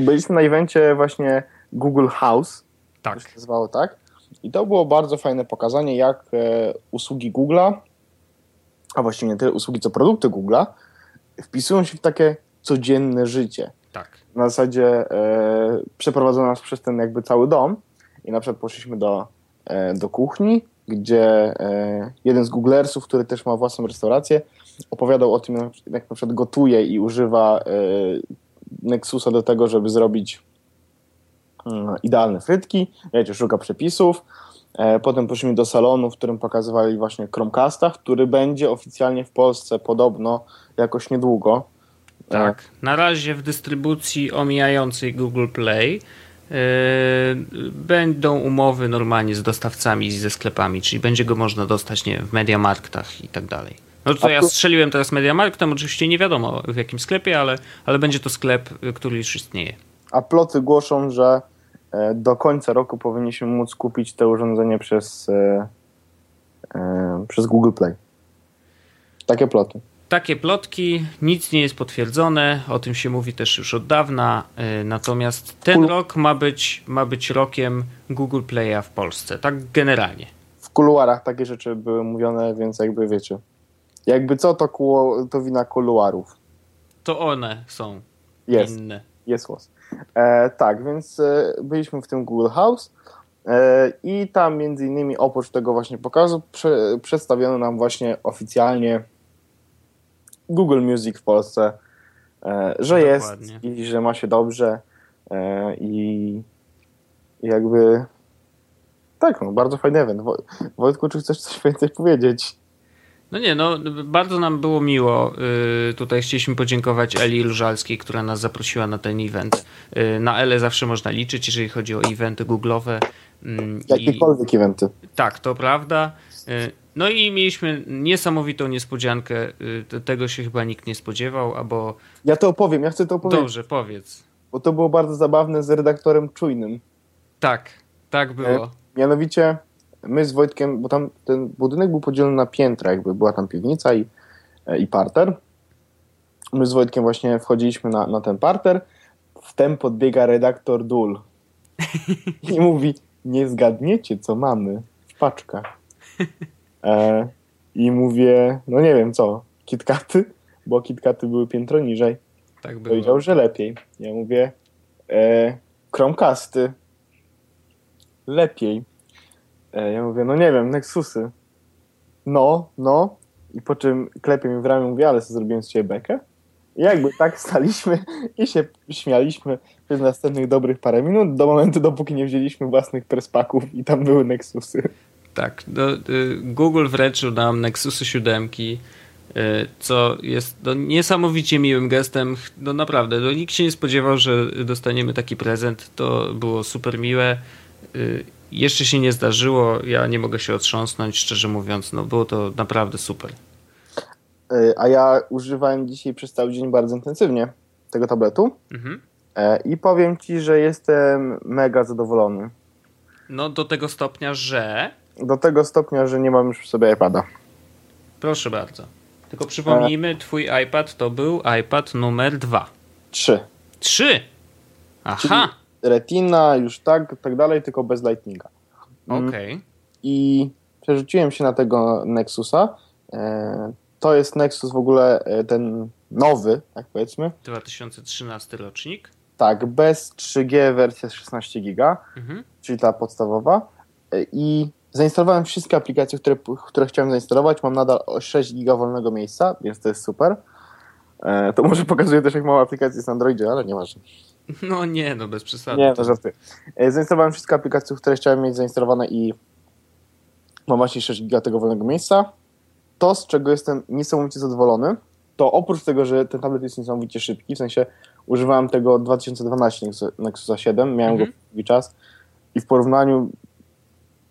byliśmy na evencie właśnie Google House, tak. to się nazywało tak. I to było bardzo fajne pokazanie, jak e, usługi Google'a, a właściwie nie tyle usługi, co produkty Google'a, wpisują się w takie codzienne życie. Tak. Na zasadzie e, przeprowadzono nas przez ten jakby cały dom i na przykład poszliśmy do, e, do kuchni, gdzie e, jeden z Googlersów, który też ma własną restaurację, opowiadał o tym, jak jak na przykład gotuje i używa e, Nexusa do tego, żeby zrobić mm, idealne frytki, wiecie, szuka przepisów. E, Potem poszliśmy do salonu, w którym pokazywali właśnie Chromecasta, który będzie oficjalnie w Polsce podobno jakoś niedługo. Tak. Na razie w dystrybucji omijającej Google Play yy, będą umowy normalnie z dostawcami i ze sklepami, czyli będzie go można dostać nie w Mediamarktach i tak dalej. No to ja strzeliłem teraz Mediamarktem, oczywiście nie wiadomo w jakim sklepie, ale, ale będzie to sklep, który już istnieje. A ploty głoszą, że e, do końca roku powinniśmy móc kupić te urządzenie przez, e, e, przez Google Play. Takie ploty. Takie plotki, nic nie jest potwierdzone, o tym się mówi też już od dawna, natomiast ten rok ma być, ma być rokiem Google Playa w Polsce, tak generalnie. W kuluarach takie rzeczy były mówione, więc jakby wiecie. Jakby co, to, kuło, to wina kuluarów. To one są Jest. inne. Jest łos. E, tak, więc e, byliśmy w tym Google House e, i tam między innymi oprócz tego właśnie pokazu prze, przedstawiono nam właśnie oficjalnie Google Music w Polsce, e, że Dokładnie. jest i że ma się dobrze e, i jakby tak, no bardzo fajny event. Wo- Wojtku, czy chcesz coś więcej powiedzieć? No nie, no bardzo nam było miło. Yy, Tutaj chcieliśmy podziękować Eli Różalskiej, która nas zaprosiła na ten event. Yy, Na Elę zawsze można liczyć, jeżeli chodzi o eventy google'owe. Yy, i- Jakiekolwiek eventy. Tak, to prawda. Yy, No i mieliśmy niesamowitą niespodziankę. Te- Tego się chyba nikt nie spodziewał, albo Ja to opowiem, ja chcę to opowiedzieć, dobrze, powiedz. bo to było bardzo zabawne z redaktorem czujnym. Tak, tak było. Mianowicie my z Wojtkiem, bo tam ten budynek był podzielony na piętra, jakby była tam piwnica i, e, i parter. My z Wojtkiem właśnie wchodziliśmy na, na ten parter. Wtem podbiega redaktor Dul i mówi: Nie zgadniecie, co mamy w paczkach. E, I mówię: No nie wiem co, kitkaty, bo kitkaty były piętro niżej. Tak było. Powiedział, że lepiej. Ja mówię, e, Chromecasty. Lepiej. E, ja mówię, no nie wiem, Nexusy. No, no. I po czym klepie mi w ramię, mówię, ale co zrobiłem z ciebie bekę? I jakby tak staliśmy i się śmialiśmy przez następnych dobrych parę minut, do momentu, dopóki nie wzięliśmy własnych prespaków i tam były Nexusy. Tak, no, y, Google wręczył nam Nexusy 7, y, co jest no, niesamowicie miłym gestem. No naprawdę, no, nikt się nie spodziewał, że dostaniemy taki prezent. To było super miłe. Jeszcze się nie zdarzyło, ja nie mogę się otrząsnąć, szczerze mówiąc. No, było to naprawdę super. E, a ja używałem dzisiaj przez cały dzień bardzo intensywnie tego tabletu Mhm. e, i powiem ci, że jestem mega zadowolony. No do tego stopnia, że Do tego stopnia, że nie mam już przy sobie iPada. proszę bardzo. Tylko przypomnijmy, twój iPad to był iPad numer 2. Trzy. 3! Aha, Retina, już tak, tak dalej, tylko bez Lightninga. Mm, okej. I przerzuciłem się na tego Nexusa. E, to jest Nexus w ogóle e, ten nowy, tak powiedzmy. 2013 rocznik. Tak, bez 3G wersja 16 giga, Mhm. czyli ta podstawowa. E, I zainstalowałem wszystkie aplikacje, które, które chciałem zainstalować. Mam nadal o 6 giga wolnego miejsca, więc to jest super. To może pokazuje też, jak mało aplikacji jest na Androidzie, ale nieważne. No nie, no bez przesady. Nie, To- no żartuję. E, Zainstalowałem wszystkie aplikacje, które chciałem mieć zainstalowane i mam właśnie 6 giga tego wolnego miejsca. To, z czego jestem niesamowicie zadowolony, to oprócz tego, że ten tablet jest niesamowicie szybki, w sensie używałem tego 2012 Nexus- Nexusa 7, miałem Mhm. go długi czas i w porównaniu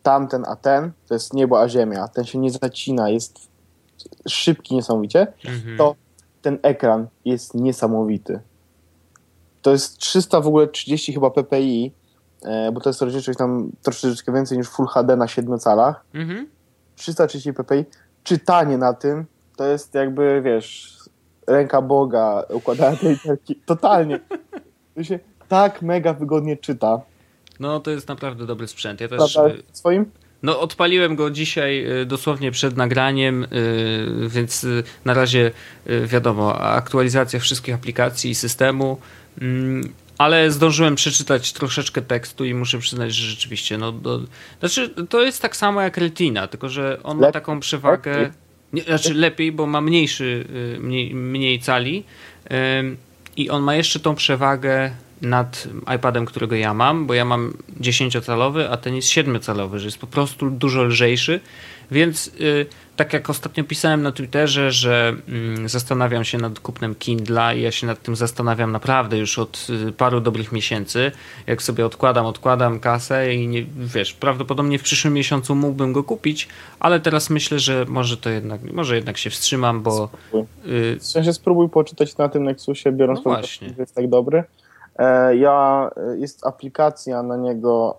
tamten a ten, to jest niebo a ziemia. Ten się nie zacina, jest szybki niesamowicie Mhm. to ten ekran jest niesamowity. To jest 300 w ogóle 30 chyba ppi, e, bo to jest rozdzielczość tam troszeczkę więcej niż Full HD na 7 calach. Mhm. 330 ppi. Czytanie na tym to jest jakby, wiesz, ręka Boga, układanie tej literki. Totalnie. To się tak mega wygodnie czyta. No to jest naprawdę dobry sprzęt. Ja też y, Swoim? no, odpaliłem go dzisiaj y, dosłownie przed nagraniem, więc na razie wiadomo, aktualizacja wszystkich aplikacji i systemu. Mm, Ale zdążyłem przeczytać troszeczkę tekstu i muszę przyznać, że rzeczywiście, no, do, znaczy to jest tak samo jak Retina, tylko że on ma taką przewagę, Lepiej. nie, znaczy lepiej, bo ma mniejszy, y, mniej, mniej cali i on ma jeszcze tą przewagę nad iPadem, którego ja mam, bo ja mam 10-calowy, a ten jest 7-calowy, że jest po prostu dużo lżejszy, więc y, tak jak ostatnio pisałem na Twitterze, że mm, zastanawiam się nad kupnem Kindla i ja się nad tym zastanawiam naprawdę już od y, paru dobrych miesięcy. Jak sobie odkładam, odkładam kasę i nie, wiesz, prawdopodobnie w przyszłym miesiącu mógłbym go kupić, ale teraz myślę, że może to jednak, może jednak się wstrzymam, bo y, W sensie spróbuj poczytać na tym Nexusie, biorąc No pod uwagę, że jest tak dobry. E, ja, jest aplikacja na niego,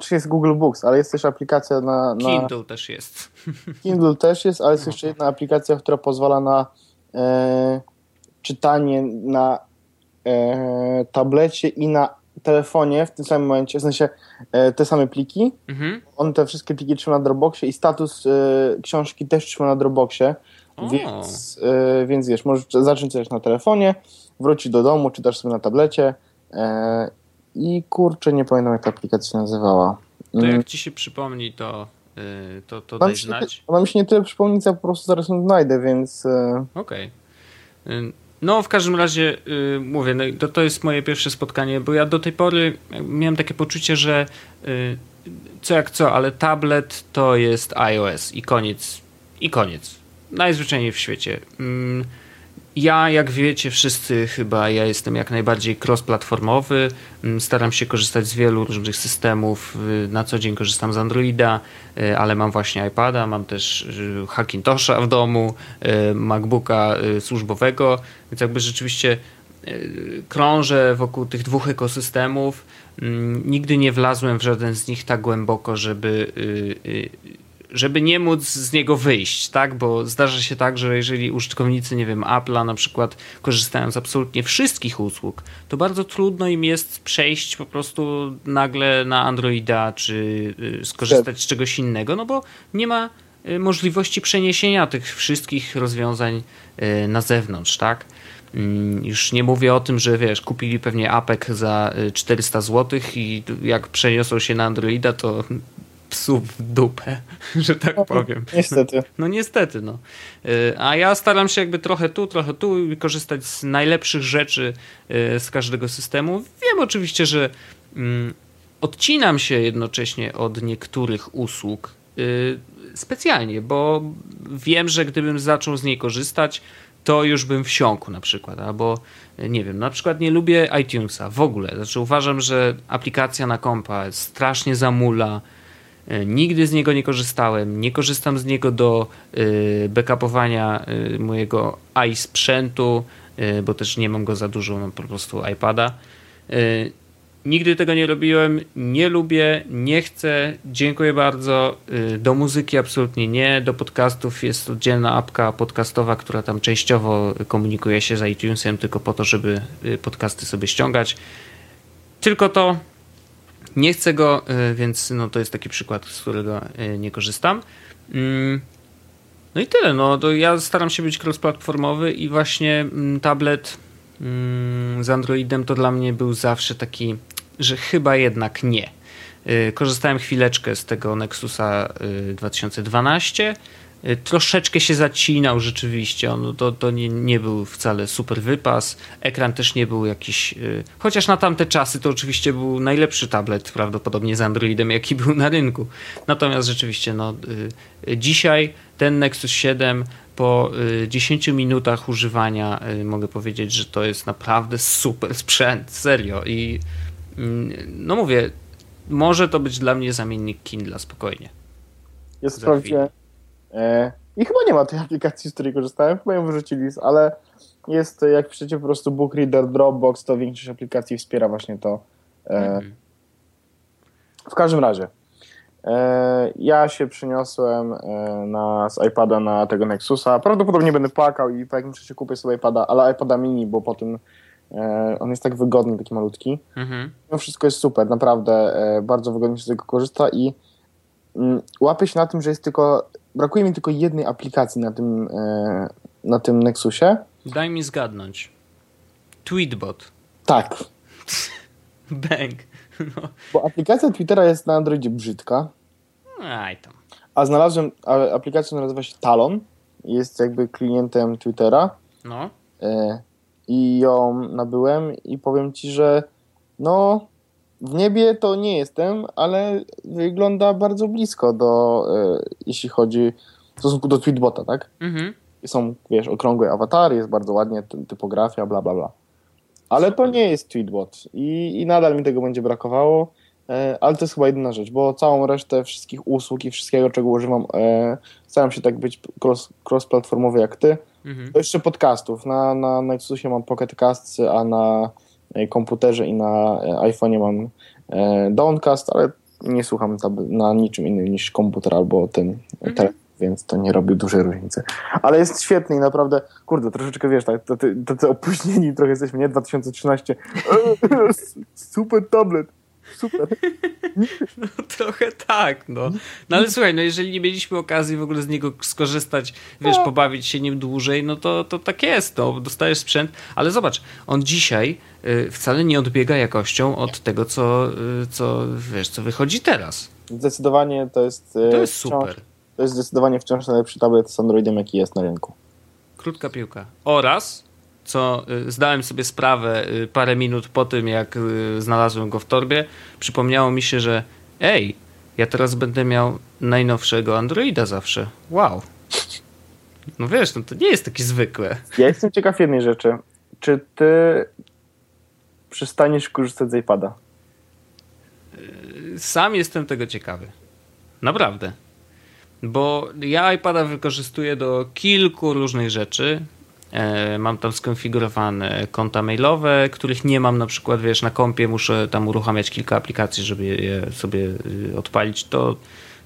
czy jest Google Books, ale jest też aplikacja na, na Kindle też jest. Kindle też jest, ale jest jeszcze jedna aplikacja, która pozwala na e, czytanie na e, tablecie i na telefonie w tym samym momencie, w sensie e, te same pliki. Mhm. On te wszystkie pliki trzyma na Dropboxie i status e, książki też trzyma na Dropboxie, O. więc, e, więc wiesz, możesz zacząć coś na telefonie, wrócić do domu, czytasz sobie na tablecie e, i kurczę, nie pamiętam jak ta aplikacja się nazywała. To Mm. jak ci się przypomni, to, y, to, to daj znać. ona mi się nie tyle przypomni, co ja po prostu zaraz ją znajdę, więc e, Okej. Y, No, w każdym razie y, mówię, no, to, to jest moje pierwsze spotkanie, bo ja do tej pory miałem takie poczucie, że y, co jak co, ale tablet to jest iOS i koniec. I koniec. Najzwyczajniej w świecie. Ja, jak wiecie, wszyscy chyba, ja jestem jak najbardziej cross-platformowy. Mm, Staram się korzystać z wielu różnych systemów. Y, Na co dzień korzystam z Androida, y, ale mam właśnie iPada, mam też y, Hackintosha w domu, MacBooka służbowego, więc jakby rzeczywiście krążę wokół tych dwóch ekosystemów. Mm, Nigdy nie wlazłem w żaden z nich tak głęboko, żeby żeby nie móc z niego wyjść, tak? Bo zdarza się tak, że jeżeli użytkownicy, nie wiem, Apple'a na przykład korzystają z absolutnie wszystkich usług, to bardzo trudno im jest przejść po prostu nagle na Androida, czy y, skorzystać z czegoś innego, no bo nie ma y, możliwości przeniesienia tych wszystkich rozwiązań y, na zewnątrz, tak? Mm, Już nie mówię o tym, że wiesz, kupili pewnie Apek za y, 400 zł i jak przeniosą się na Androida, to psu w dupę, że tak powiem. niestety. No niestety, no. Y, A ja staram się jakby trochę tu, trochę tu korzystać z najlepszych rzeczy y, z każdego systemu. Wiem oczywiście, że mm, odcinam się jednocześnie od niektórych usług y, specjalnie, bo wiem, że gdybym zaczął z niej korzystać, to już bym wsiąkł na przykład, albo nie wiem, na przykład nie lubię iTunesa w ogóle. Znaczy uważam, że aplikacja na kompa strasznie zamula, Nigdy z niego nie korzystałem. Nie korzystam z niego do y, backupowania y, mojego iSprzętu, y, bo też nie mam go za dużo, mam po prostu iPada. Nigdy tego nie robiłem, nie lubię, nie chcę. Dziękuję bardzo. Do muzyki absolutnie nie. Do podcastów jest oddzielna apka podcastowa, która tam częściowo komunikuje się z iTunesem, tylko po to, żeby podcasty sobie ściągać. Tylko to nie chcę go, y, więc no to jest taki przykład, z którego y, nie korzystam. Mm, No i tyle. No, to ja staram się być cross-platformowy i właśnie mm, tablet mm, z Androidem to dla mnie był zawsze taki, że chyba jednak nie. Y, Korzystałem chwileczkę z tego Nexusa y, 2012. Y, Troszeczkę się zacinał rzeczywiście. On, to to nie, nie był wcale super wypas. Ekran też nie był jakiś. y, Chociaż na tamte czasy to oczywiście był najlepszy tablet prawdopodobnie z Androidem, jaki był na rynku. Natomiast rzeczywiście, no, y, y, dzisiaj ten Nexus 7 po y, 10 minutach używania y, mogę powiedzieć, że to jest naprawdę super sprzęt. Serio. I mm, no mówię, może to być dla mnie zamiennik Kindla spokojnie. Jest sprawdziłem. E, I chyba nie ma tej aplikacji, z której korzystałem, chyba ją wyrzucili, ale jest, jak piszecie po prostu Book Reader, Dropbox, to większość aplikacji wspiera właśnie to. E. W każdym razie, e, ja się przeniosłem na, z iPada na tego Nexusa. Prawdopodobnie będę płakał i po jakimś czasie kupię sobie iPada, ale iPada mini, bo po tym on jest tak wygodny, taki malutki. Mhm. No wszystko jest super, naprawdę bardzo wygodnie się z tego korzysta i mm, łapię się na tym, że jest tylko, brakuje mi tylko jednej aplikacji na tym, e, na tym Nexusie. Daj mi zgadnąć. Tweetbot. Tak, Bang. No. bo aplikacja Twittera jest na Androidzie brzydka, Aj tam. a znalazłem a, aplikację, nazywa się Talon, jest jakby klientem Twittera No. e, i ją nabyłem i powiem ci, że No, w niebie to nie jestem, ale wygląda bardzo blisko do, e, jeśli chodzi w stosunku do Tweetbota, tak? Mhm. Są, wiesz, okrągłe awatary, jest bardzo ładnie, ty- typografia, bla, bla, bla. Ale to nie jest Tweetbot i, i nadal mi tego będzie brakowało, e, ale to jest chyba jedyna rzecz, bo całą resztę wszystkich usług i wszystkiego, czego używam, e, staram się tak być cross, cross-platformowy jak ty. Mhm. To jeszcze podcastów. Na, na Nexusie mam Pocket Casts, a na komputerze i na e, iPhone'ie mam e, Downcast, ale nie słucham na niczym innym niż komputer albo ten Mhm. telefon, więc to nie robi dużej różnicy. Ale jest świetny i naprawdę, kurde, troszeczkę wiesz, tak, tacy, tacy opóźnieni trochę jesteśmy, nie? 2013. E, super tablet. Super. No, trochę tak, no. No ale słuchaj, no jeżeli nie mieliśmy okazji w ogóle z niego skorzystać, wiesz, pobawić się nim dłużej, no to, to tak jest, no. Dostajesz sprzęt, ale zobacz, on dzisiaj wcale nie odbiega jakością od tego, co, y, co, wiesz, co wychodzi teraz. Zdecydowanie to jest... e, To jest wciąż- super. To jest zdecydowanie wciąż najlepszy tablet z Androidem, jaki jest na rynku. Krótka piłka. Oraz, co y, zdałem sobie sprawę y, parę minut po tym, jak y, znalazłem go w torbie, przypomniało mi się, że ej, ja teraz będę miał najnowszego Androida zawsze. Wow. No wiesz, no to nie jest takie zwykłe. Ja jestem ciekaw jednej rzeczy. Czy ty przestaniesz korzystać z iPada? Sam jestem tego ciekawy. Naprawdę. Bo ja iPada wykorzystuję do kilku różnych rzeczy. E, mam tam skonfigurowane konta mailowe, których nie mam na przykład, wiesz, na kompie muszę tam uruchamiać kilka aplikacji, żeby je sobie y, odpalić. To,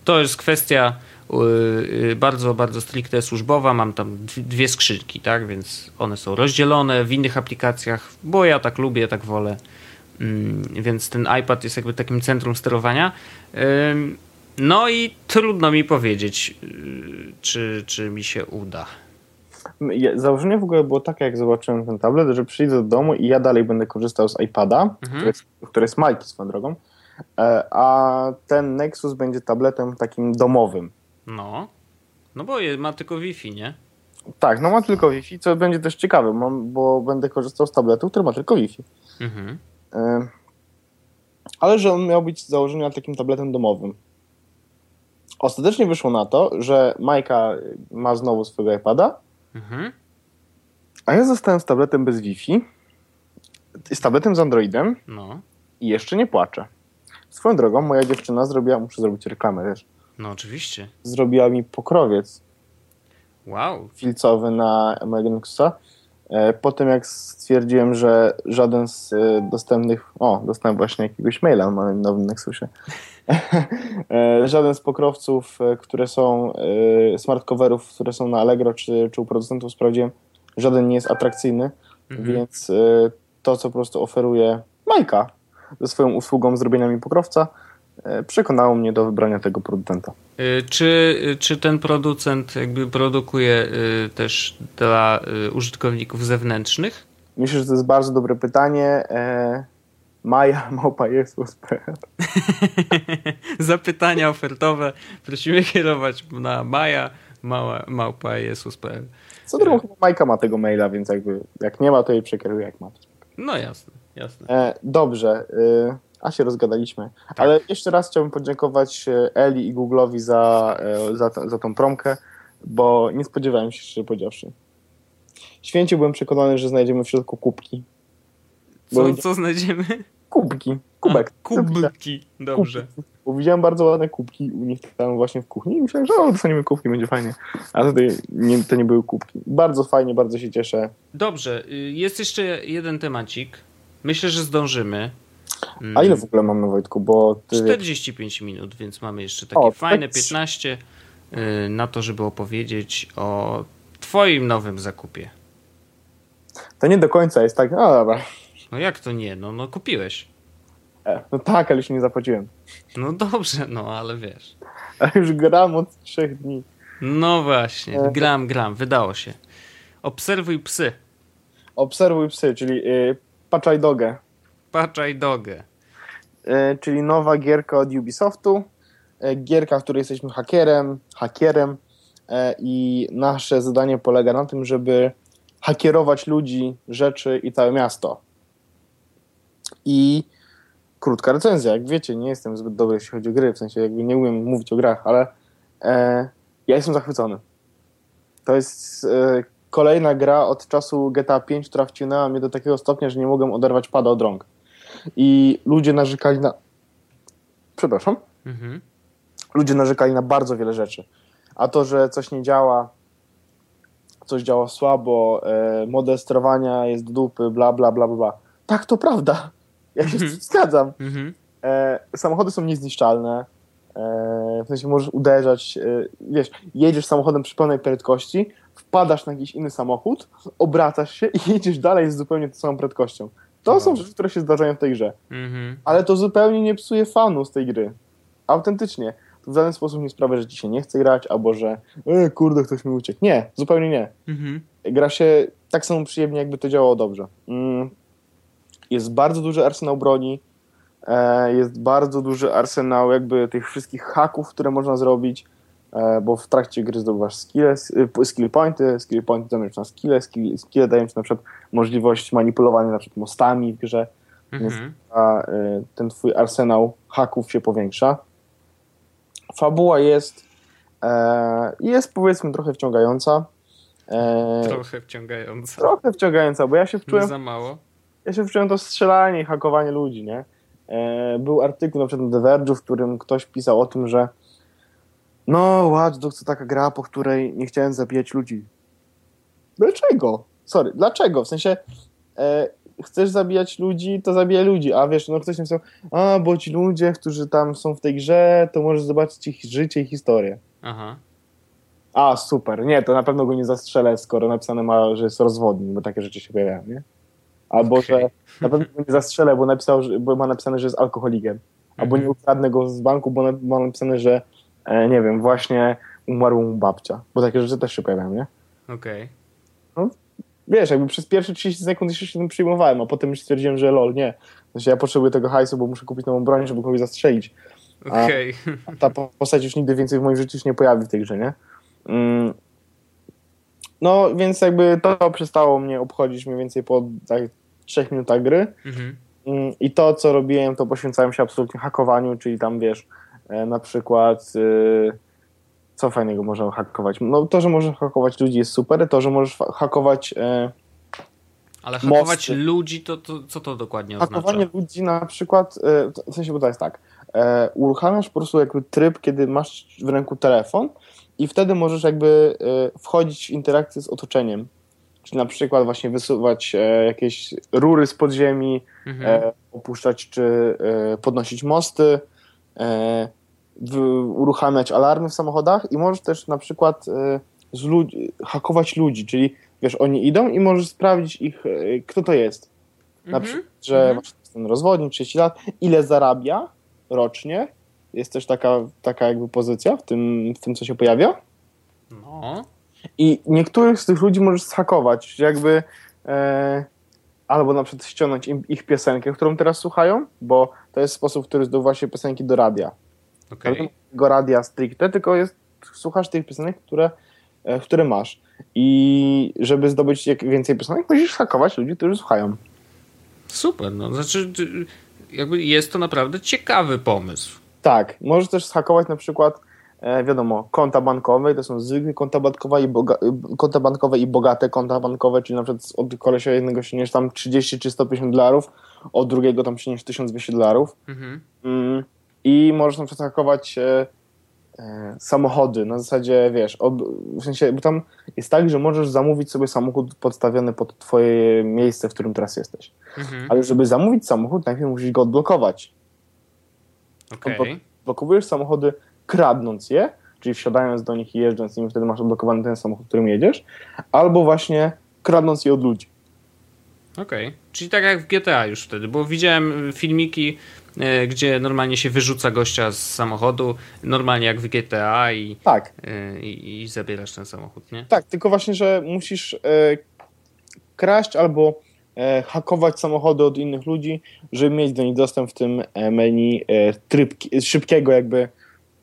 to jest kwestia y, y, bardzo, bardzo stricte służbowa. Mam tam dw- dwie skrzynki, tak, więc one są rozdzielone w innych aplikacjach, bo ja tak lubię, tak wolę. Mm, Więc ten iPad jest jakby takim centrum sterowania. No i trudno mi powiedzieć, yy, czy, czy mi się uda. Założenie w ogóle było takie, jak zobaczyłem ten tablet, że przyjdę do domu i ja dalej będę korzystał z iPada, który, jest, który jest Majki swoją drogą, a ten Nexus będzie tabletem takim domowym. No. No bo ma tylko Wi-Fi, nie? Tak, no ma tylko Wi-Fi, co będzie też ciekawe, bo będę korzystał z tabletu, który ma tylko Wi-Fi. Mhm. E, ale że on miał być z założenia takim tabletem domowym. Ostatecznie wyszło na to, że Majka ma znowu swojego iPada, Mhm. a ja zostałem z tabletem bez Wi-Fi, z tabletem z Androidem No. i jeszcze nie płaczę. Swoją drogą, moja dziewczyna zrobiła, muszę zrobić reklamę, wiesz, No oczywiście. zrobiła mi pokrowiec Wow. filcowy na mojego Nexusa. E, Po tym jak stwierdziłem, że żaden z e, dostępnych, o, dostałem właśnie jakiegoś maila na moim nowym Nexusie, E, żaden z pokrowców, które są, e, smart coverów, które są na Allegro czy, czy u producentów sprawdziłem, żaden nie jest atrakcyjny, Mhm. więc to, co po prostu oferuje Majka ze swoją usługą zrobienia mi pokrowca, e, przekonało mnie do wybrania tego producenta. Y, Czy, y, czy ten producent jakby produkuje też dla użytkowników zewnętrznych? Myślę, że to jest bardzo dobre pytanie. E, Maja małpa Jesus.pl Zapytania ofertowe prosimy kierować na maja mała, małpa jesus.pl. Co drogą chyba Majka ma tego maila, więc jakby jak nie ma, to jej przekieruję jak ma. No jasne, jasne. E, dobrze, e, a się rozgadaliśmy. Ale jeszcze raz chciałbym podziękować e, Eli i Google'owi za, e, za, za tą promkę, bo nie spodziewałem się, szczerze powiedziawszy. Święcie byłem przekonany, że znajdziemy w środku kubki. Bo Co, co znajdziemy? Kubki, kubek. A, kubki, dobrze. Bo widziałem bardzo ładne kubki u nich tam właśnie w kuchni i myślałem, że o, dostaniemy kubki, będzie fajnie. A tutaj nie, to nie były kubki. Bardzo fajnie, bardzo się cieszę. Dobrze, y, jest jeszcze jeden temacik. Myślę, że zdążymy. A ile w ogóle mamy, Wojtku? Bo ty... 45 minut, więc mamy jeszcze takie O, fajne tak. 15 y, na to, żeby opowiedzieć o twoim nowym zakupie. To nie do końca jest tak, no dobra. No jak to nie? No, no kupiłeś. E, No tak, ale już nie zapłaciłem. No dobrze, no ale wiesz. Ale już gram od trzech dni. No właśnie, E. gram, gram, wydało się. Obserwuj psy. Obserwuj psy, czyli y, Paczaj Dogę, Paczaj dogę. y, czyli nowa gierka od Ubisoftu. Y, gierka, w której jesteśmy hakerem, hakierem y, i nasze zadanie polega na tym, żeby hakierować ludzi, rzeczy i całe miasto. I krótka recenzja. Jak wiecie, nie jestem zbyt dobry, jeśli chodzi o gry, w sensie jakby nie umiem mówić o grach, ale e, ja jestem zachwycony. To jest e, kolejna gra od czasu GTA 5, która wciągnęła mnie do takiego stopnia, że nie mogłem oderwać pada od rąk. I ludzie narzekali na... Przepraszam Mhm. ludzie narzekali na bardzo wiele rzeczy. A to, że coś nie działa, coś działa słabo, e, model sterowania jest dupy, bla, bla, bla, bla. Tak, to prawda. Ja się z tym zgadzam. Mhm. E, samochody są niezniszczalne. E, w sensie możesz uderzać, e, wiesz, jedziesz samochodem przy pełnej prędkości, wpadasz na jakiś inny samochód, obracasz się i jedziesz dalej z zupełnie tą samą prędkością. To są Wow. rzeczy, które się zdarzają w tej grze. Mhm. Ale to zupełnie nie psuje fanu z tej gry. Autentycznie. To w żaden sposób nie sprawia, że ci się nie chce grać, albo że e, kurde, ktoś mi uciekł. Nie, zupełnie nie. Mhm. Gra się tak samo przyjemnie, jakby to działało dobrze. Mm. Jest bardzo duży arsenał broni. E, jest bardzo duży arsenał jakby tych wszystkich haków, które można zrobić, bo w trakcie gry zdobywasz skille, y, skill pointy, skill pointy ci na skille, skill, skille dają ci na przykład możliwość manipulowania na przykład mostami w grze Mhm. a y, ten twój arsenał haków się powiększa. Fabuła jest e, jest powiedzmy trochę wciągająca. E, Trochę wciągające. trochę wciągająca, bo ja się Nie wczułem, za mało. ja się wczułem to strzelanie i hakowanie ludzi, nie? E, był artykuł na przykład na The Verge, w którym ktoś pisał o tym, że no, Watch Dogs to taka gra, po której nie chciałem zabijać ludzi. Dlaczego? Sorry, dlaczego? W sensie e, chcesz zabijać ludzi, to zabijaj ludzi, a wiesz, no ktoś napisał, a bo ci ludzie, którzy tam są w tej grze, to możesz zobaczyć ich życie i historię. Aha. A, super, nie, to na pewno go nie zastrzelę, skoro napisane ma, że jest rozwodny, bo takie rzeczy się pojawiają, nie? Albo, Okej. że na pewno go nie zastrzelę, bo, napisał, że, bo ma napisane, że jest alkoholikiem. Albo Mhm. nie ukradnę go z banku, bo ma napisane, że nie wiem, właśnie umarła mu babcia. Bo takie rzeczy też się pojawiają, nie? Okej. Wiesz, jakby przez pierwsze 30 sekund jeszcze się tym przyjmowałem, a potem już stwierdziłem, że lol, nie. Sensie ja potrzebuję tego hajsu, bo muszę kupić nową broń, żeby kogoś zastrzelić. Okej. A ta postać już nigdy więcej w moim życiu się nie pojawi w tej grze, nie? Mm. No, więc jakby to przestało mnie obchodzić mniej więcej po tak, 3 minutach gry. Mhm. Mm, I to, co robiłem, to poświęcałem się absolutnie hakowaniu, czyli tam, wiesz, e, na przykład y, co fajnego można hakować? No to, że możesz hakować ludzi jest super, to, że możesz hakować e, Ale hakować Mosty. ludzi, to, to co to dokładnie oznacza? hakowanie ludzi na przykład, e, w sensie, bo to jest tak, e, uruchamiasz po prostu jakby tryb, kiedy masz w ręku telefon i wtedy możesz jakby e, wchodzić w interakcję z otoczeniem. Czyli na przykład właśnie wysuwać e, jakieś rury z podziemi, Mhm. e, opuszczać czy e, podnosić mosty, e, uruchamiać alarmy w samochodach i możesz też na przykład e, z ludzi, hakować ludzi, czyli wiesz, oni idą i możesz sprawdzić ich, e, kto to jest. Na Mhm. przykład, że właśnie jest ten rozwodnik, 30 lat, ile zarabia rocznie. Jest też taka, taka jakby pozycja w tym, w tym, co się pojawia. No. I niektórych z tych ludzi możesz zhakować, jakby e, albo na przykład ściągnąć im, ich piosenkę, którą teraz słuchają, bo to jest sposób, który zdobywa się piosenki do radia. Okay. Tego radia stricte, tylko jest, słuchasz tych piosenek, które, e, które masz. I żeby zdobyć jak więcej piosenek, musisz hakować ludzi, którzy słuchają. Super, no. Znaczy, jakby jest to naprawdę ciekawy pomysł. Tak, możesz też zhakować na przykład, wiadomo, konta bankowe, to są zwykłe konta bankowe i, boga, konta bankowe i bogate konta bankowe, czyli na przykład od kolesia jednego ściągniesz tam 30 czy 150 dolarów, od drugiego tam ściągniesz 1200 dolarów Mhm. mm, i możesz na przykład hakować e, e, samochody, na zasadzie, wiesz, ob, w sensie, bo tam jest tak, że możesz zamówić sobie samochód podstawiony pod twoje miejsce, w którym teraz jesteś. Mhm. Ale żeby zamówić samochód, najpierw musisz go odblokować. Okej. blokowujesz samochody kradnąc je, czyli wsiadając do nich i jeżdżąc nimi, wtedy masz odblokowany ten samochód, którym jedziesz, albo właśnie kradnąc je od ludzi. Okej. Czyli tak jak w GTA już wtedy, bo widziałem y, filmiki, e, gdzie normalnie się wyrzuca gościa z samochodu, normalnie jak w GTA i, Tak, e, i, i zabierasz ten samochód, nie? tak, tylko właśnie, że musisz e, kraść albo e, hakować samochody od innych ludzi, żeby mieć do nich dostęp w tym e, menu szybkiego jakby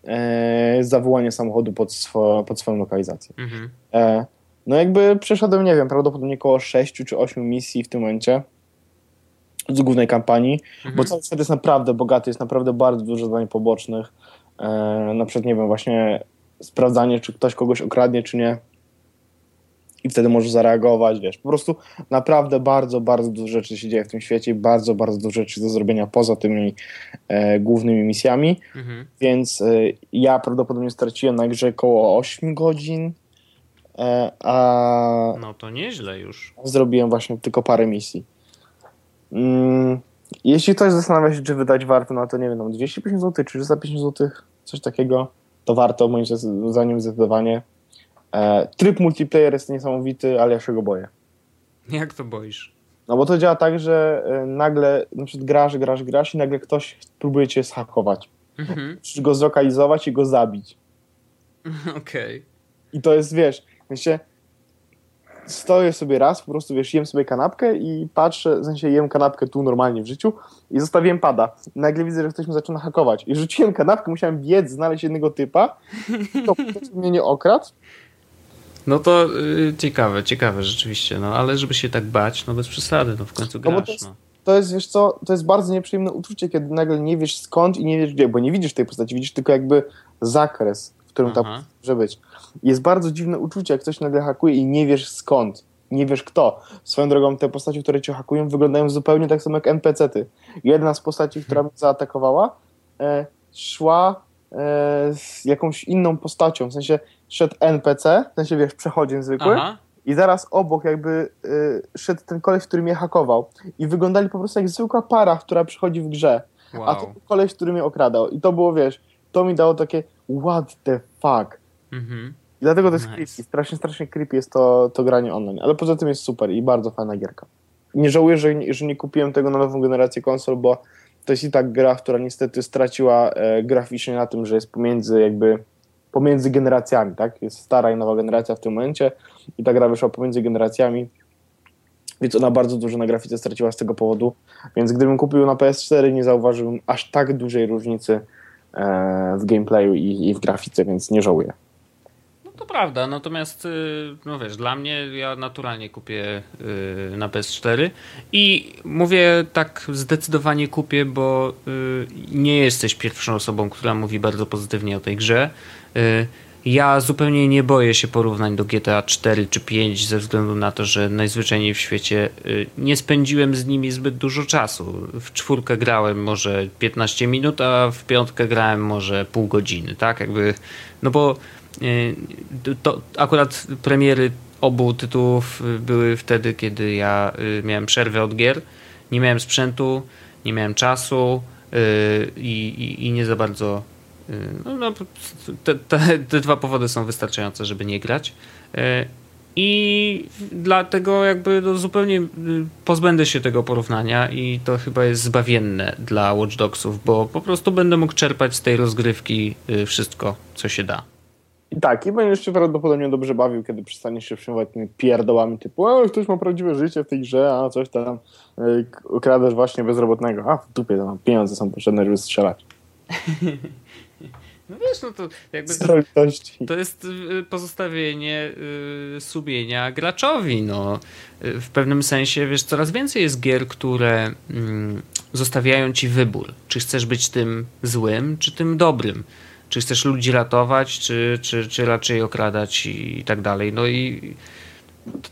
e, zawołania samochodu pod, swo, pod swoją lokalizację. Mhm. E, no jakby przeszedłem, nie wiem, prawdopodobnie około 6 czy 8 misji w tym momencie. z głównej kampanii, Mhm. bo cały świat jest naprawdę bogaty, jest naprawdę bardzo dużo zadań pobocznych. E, na przykład, nie wiem, właśnie sprawdzanie, czy ktoś kogoś okradnie, czy nie. I wtedy możesz zareagować, wiesz. Po prostu naprawdę bardzo, bardzo dużo rzeczy się dzieje w tym świecie i bardzo, bardzo dużo rzeczy do zrobienia poza tymi e, głównymi misjami. Mhm. Więc e, ja prawdopodobnie straciłem na grze około 8 godzin, e, a No to nieźle już. zrobiłem właśnie tylko parę misji. Mm, jeśli ktoś zastanawia się, czy wydać warto na to, nie wiem, tam 250 zł, czy 350 zł, coś takiego, to warto, moim zdaniem zdecydowanie. E, tryb multiplayer jest niesamowity, ale ja się go boję. Jak to boisz? No bo to działa tak, że e, nagle, na przykład grasz, grasz, grasz i nagle ktoś próbuje cię zhakować. Mhm. Musisz go zlokalizować i go zabić. Okej. I to jest, wiesz, w sensie stoję sobie raz, po prostu, wiesz, jem sobie kanapkę i patrzę, w sensie jem kanapkę tu normalnie w życiu i zostawiłem pada. Nagle widzę, że ktoś mnie zaczyna hakować. I rzuciłem kanapkę, musiałem biec, znaleźć jednego typa, to ktoś mnie nie okradł. No to y, ciekawe, ciekawe rzeczywiście, no ale żeby się tak bać, no bez przesady, no w końcu No grasz, to jest- no. To jest, wiesz co, to jest bardzo nieprzyjemne uczucie, kiedy nagle nie wiesz skąd i nie wiesz gdzie, bo nie widzisz tej postaci, widzisz tylko jakby zakres, w którym ta Aha. postać może być. Jest bardzo dziwne uczucie, jak ktoś nagle hakuje i nie wiesz skąd, nie wiesz kto. Swoją drogą te postaci, które cię hakują, wyglądają zupełnie tak samo jak NPC-ty. Jedna z postaci, która mnie zaatakowała, e, szła z jakąś inną postacią, w sensie szedł NPC, w sensie wiesz, przechodzień zwykły, Aha, i zaraz obok jakby y, szedł ten koleś, który mnie hakował. I wyglądali po prostu jak zwykła para, która przychodzi w grze. A to wow. był koleś, który mnie okradał. I to było, wiesz, to mi dało takie what the fuck. Mhm. I dlatego to jest Nice. creepy. Strasznie, strasznie creepy jest to, to granie online. Ale poza tym jest super i bardzo fajna gierka. Nie żałuję, że, że nie kupiłem tego na nową generację konsol, bo to jest i tak gra, która niestety straciła e, graficznie na tym, że jest pomiędzy jakby pomiędzy generacjami, tak? Jest stara i nowa generacja w tym momencie i ta gra wyszła pomiędzy generacjami, więc ona bardzo dużo na grafice straciła z tego powodu, więc gdybym kupił na PS4 nie zauważyłbym aż tak dużej różnicy e, w gameplayu i, i w grafice, więc nie żałuję. To prawda, natomiast y, no wiesz, dla mnie ja naturalnie kupię y, na PS4 i mówię tak zdecydowanie kupię, bo y, nie jesteś pierwszą osobą, która mówi bardzo pozytywnie o tej grze. Ja zupełnie nie boję się porównań do GTA 4 czy 5 ze względu na to, że najzwyczajniej w świecie nie spędziłem z nimi zbyt dużo czasu. W czwórkę grałem może 15 minut, a w piątkę grałem może pół godziny, tak? Jakby, no bo to akurat premiery obu tytułów y, były wtedy, kiedy ja y, miałem przerwę od gier. Nie miałem sprzętu, nie miałem czasu y, i, i, i nie za bardzo. y, No, no, te, te, te dwa powody są wystarczające, żeby nie grać. Y, I dlatego jakby no zupełnie y, pozbędę się tego porównania i to chyba jest zbawienne dla Watch Dogsów, bo po prostu będę mógł czerpać z tej rozgrywki y, wszystko, co się da. I tak, i będziesz się prawdopodobnie dobrze bawił, kiedy przestaniesz się przejmować tymi pierdołami typu, o, ktoś ma prawdziwe życie w tej grze, a coś tam, y, okradasz właśnie bezrobotnego, a w dupie tam pieniądze są potrzebne, żeby strzelać. No wiesz, no to jakby to, to jest y, pozostawienie y, sumienia graczowi. No. Y, W pewnym sensie, wiesz, coraz więcej jest gier, które mm, zostawiają ci wybór. Czy chcesz być tym złym, czy tym dobrym. Czy chcesz ludzi ratować, czy, czy, czy raczej okradać i, i tak dalej. No i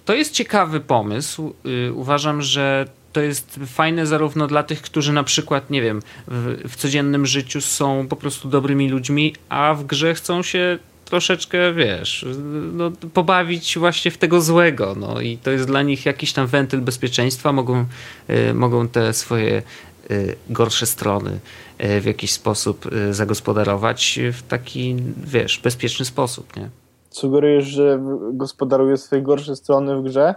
to jest ciekawy pomysł. Y, Uważam, że to jest fajne zarówno dla tych, którzy na przykład, nie wiem, w, w codziennym życiu są po prostu dobrymi ludźmi, a w grze chcą się troszeczkę, wiesz, no, pobawić właśnie w tego złego. No i to jest dla nich jakiś tam wentyl bezpieczeństwa. Mogą, y, mogą te swoje y, gorsze strony w jakiś sposób y, zagospodarować w taki, wiesz, bezpieczny sposób, nie? Sugerujesz, że gospodaruję swoje gorsze strony w grze?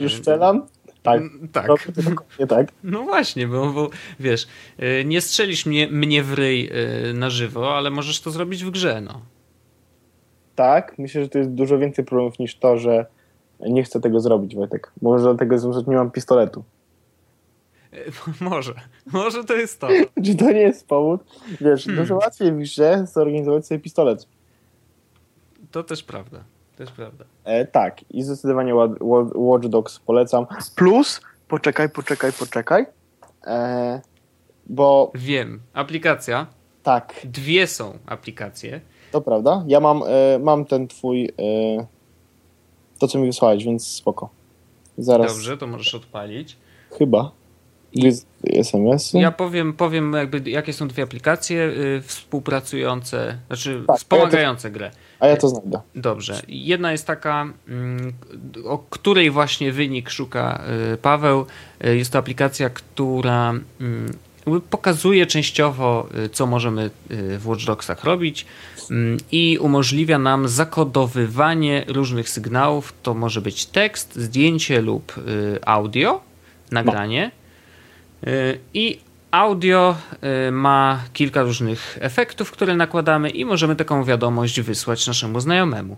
Już strzelam? Tak. Tak. To dokładnie tak. No właśnie, bo, bo wiesz, y, nie strzelisz mnie, mnie w ryj na żywo, ale możesz to zrobić w grze, no. Tak, myślę, że to jest dużo więcej problemów niż to, że nie chcę tego zrobić, Wojtek. Może dlatego, że nie mam pistoletu. Może, może to jest to. Czy to nie jest powód? Wiesz, Hmm. dużo łatwiej w grze zorganizować sobie pistolet. To też prawda. Też prawda. E, tak, i zdecydowanie Wa- Wa- Watch Dogs polecam. Plus, poczekaj, poczekaj, poczekaj. E, bo Wiem. Aplikacja. tak, Dwie są aplikacje. to prawda. Ja mam, e, mam ten twój. E, to, co mi wysłałeś, więc spoko. Zaraz. Dobrze, to możesz odpalić. Chyba. Jest SMS-y. Ja powiem, powiem jakby jakie są dwie aplikacje y, współpracujące, znaczy Tak, wspomagające grę. A ja to znajdę. Dobrze. Jedna jest taka, mm, o której właśnie wynik szuka y, Paweł. Y, Jest to aplikacja, która mm, pokazuje częściowo, co możemy w Watch Dogsach robić mm, i umożliwia nam zakodowywanie różnych sygnałów. To może być tekst, zdjęcie lub audio, nagranie. Y, I audio y, ma kilka różnych efektów, które nakładamy i możemy taką wiadomość wysłać naszemu znajomemu.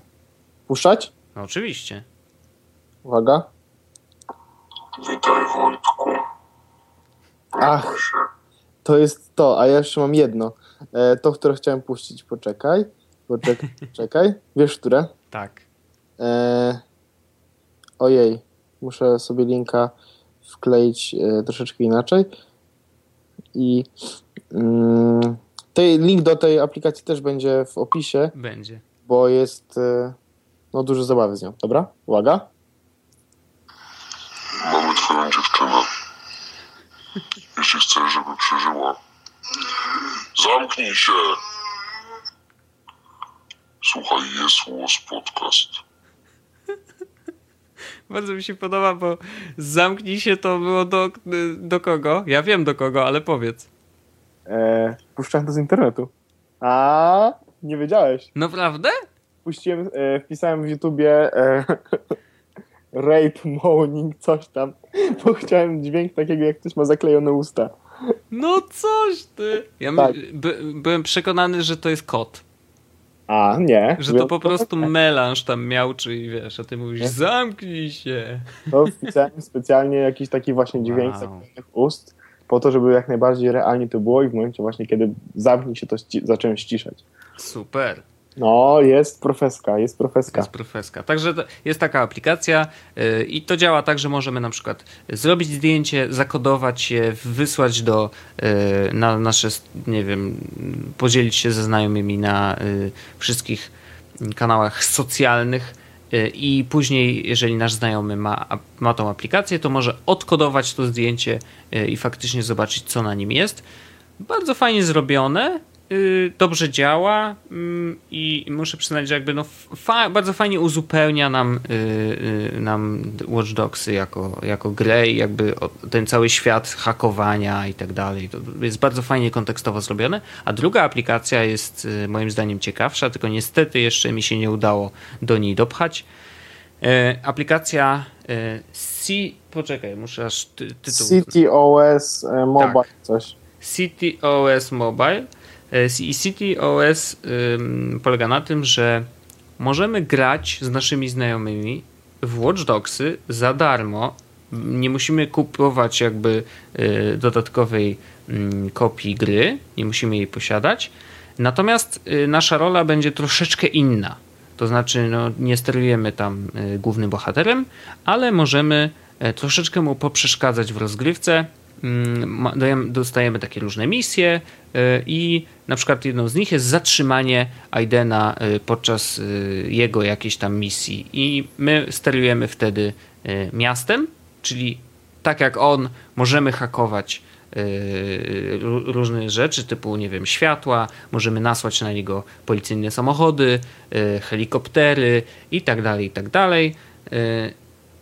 Puszczać? No, oczywiście. Uwaga. Witaj Wojtku. Ach, to jest to, a ja jeszcze mam jedno. E, to, które chciałem puścić. Poczekaj. Poczekaj, poczekaj. Wiesz, które? Tak. E, ojej, muszę sobie linka wkleić e, troszeczkę inaczej. I mm, tej, link do tej aplikacji też będzie w opisie, Będzie. bo jest e, no, dużo zabawy z nią. Dobra? Uwaga. Mamy twoją dziewczynę. Jeśli chcesz, żeby przeżyła, zamknij się. Słuchaj, jest Łos Podcast. Bardzo mi się podoba, bo zamknij się to było do, do kogo? Ja wiem do kogo, ale powiedz. E, puszczałem to z internetu. A nie wiedziałeś. Naprawdę? Puściłem, e, wpisałem w YouTubie e, rape moaning, coś tam, bo chciałem dźwięk takiego, jak ktoś ma zaklejone usta. No coś ty. Ja Tak. by, byłem przekonany, że to jest kot. A, nie. Że to po prostu melanż tam miał, czy wiesz, a ty mówisz Nie. zamknij się. To wpisałem specjalnie jakiś taki właśnie dźwięk Wow. ust, po to, żeby jak najbardziej realnie to było i w momencie właśnie, kiedy zamknij się, to zacząłem ściszać. Super. No, jest profeska, jest profeska. jest profeska. Także jest taka aplikacja yy, i to działa tak, że możemy na przykład zrobić zdjęcie, zakodować je, wysłać do yy, na nasze, nie wiem, podzielić się ze znajomymi na yy, wszystkich kanałach socjalnych i później, jeżeli nasz znajomy ma, ma tą aplikację, to może odkodować to zdjęcie i faktycznie zobaczyć, co na nim jest. Bardzo fajnie zrobione. Yy, Dobrze działa mm, i muszę przyznać, że jakby no fa- bardzo fajnie uzupełnia nam, yy, yy, nam Watch Dogsy jako, jako grę i jakby ten cały świat hakowania i tak dalej. To jest bardzo fajnie kontekstowo zrobione. A druga aplikacja jest moim zdaniem ciekawsza, tylko niestety jeszcze mi się nie udało do niej dopchać. Yy, Aplikacja yy, C... Poczekaj, muszę aż ty, tytuł... CTOS e, Mobile Tak. coś. City OS Mobile. E, City OS polega na tym, że możemy grać z naszymi znajomymi w Watch Dogsy za darmo. Nie musimy kupować jakby y, dodatkowej mm, kopii gry, nie musimy jej posiadać. Natomiast y, nasza rola będzie troszeczkę inna. To znaczy, no, nie sterujemy tam y, głównym bohaterem, ale możemy e, troszeczkę mu poprzeszkadzać w rozgrywce. Mm, Dostajemy takie różne misje y, i na przykład jedną z nich jest zatrzymanie Aidena y, podczas y, jego jakiejś tam misji i my sterujemy wtedy miastem, czyli tak jak on możemy hakować ró- różne rzeczy typu, nie wiem, światła, możemy nasłać na niego policyjne samochody, helikoptery i tak dalej, i tak dalej.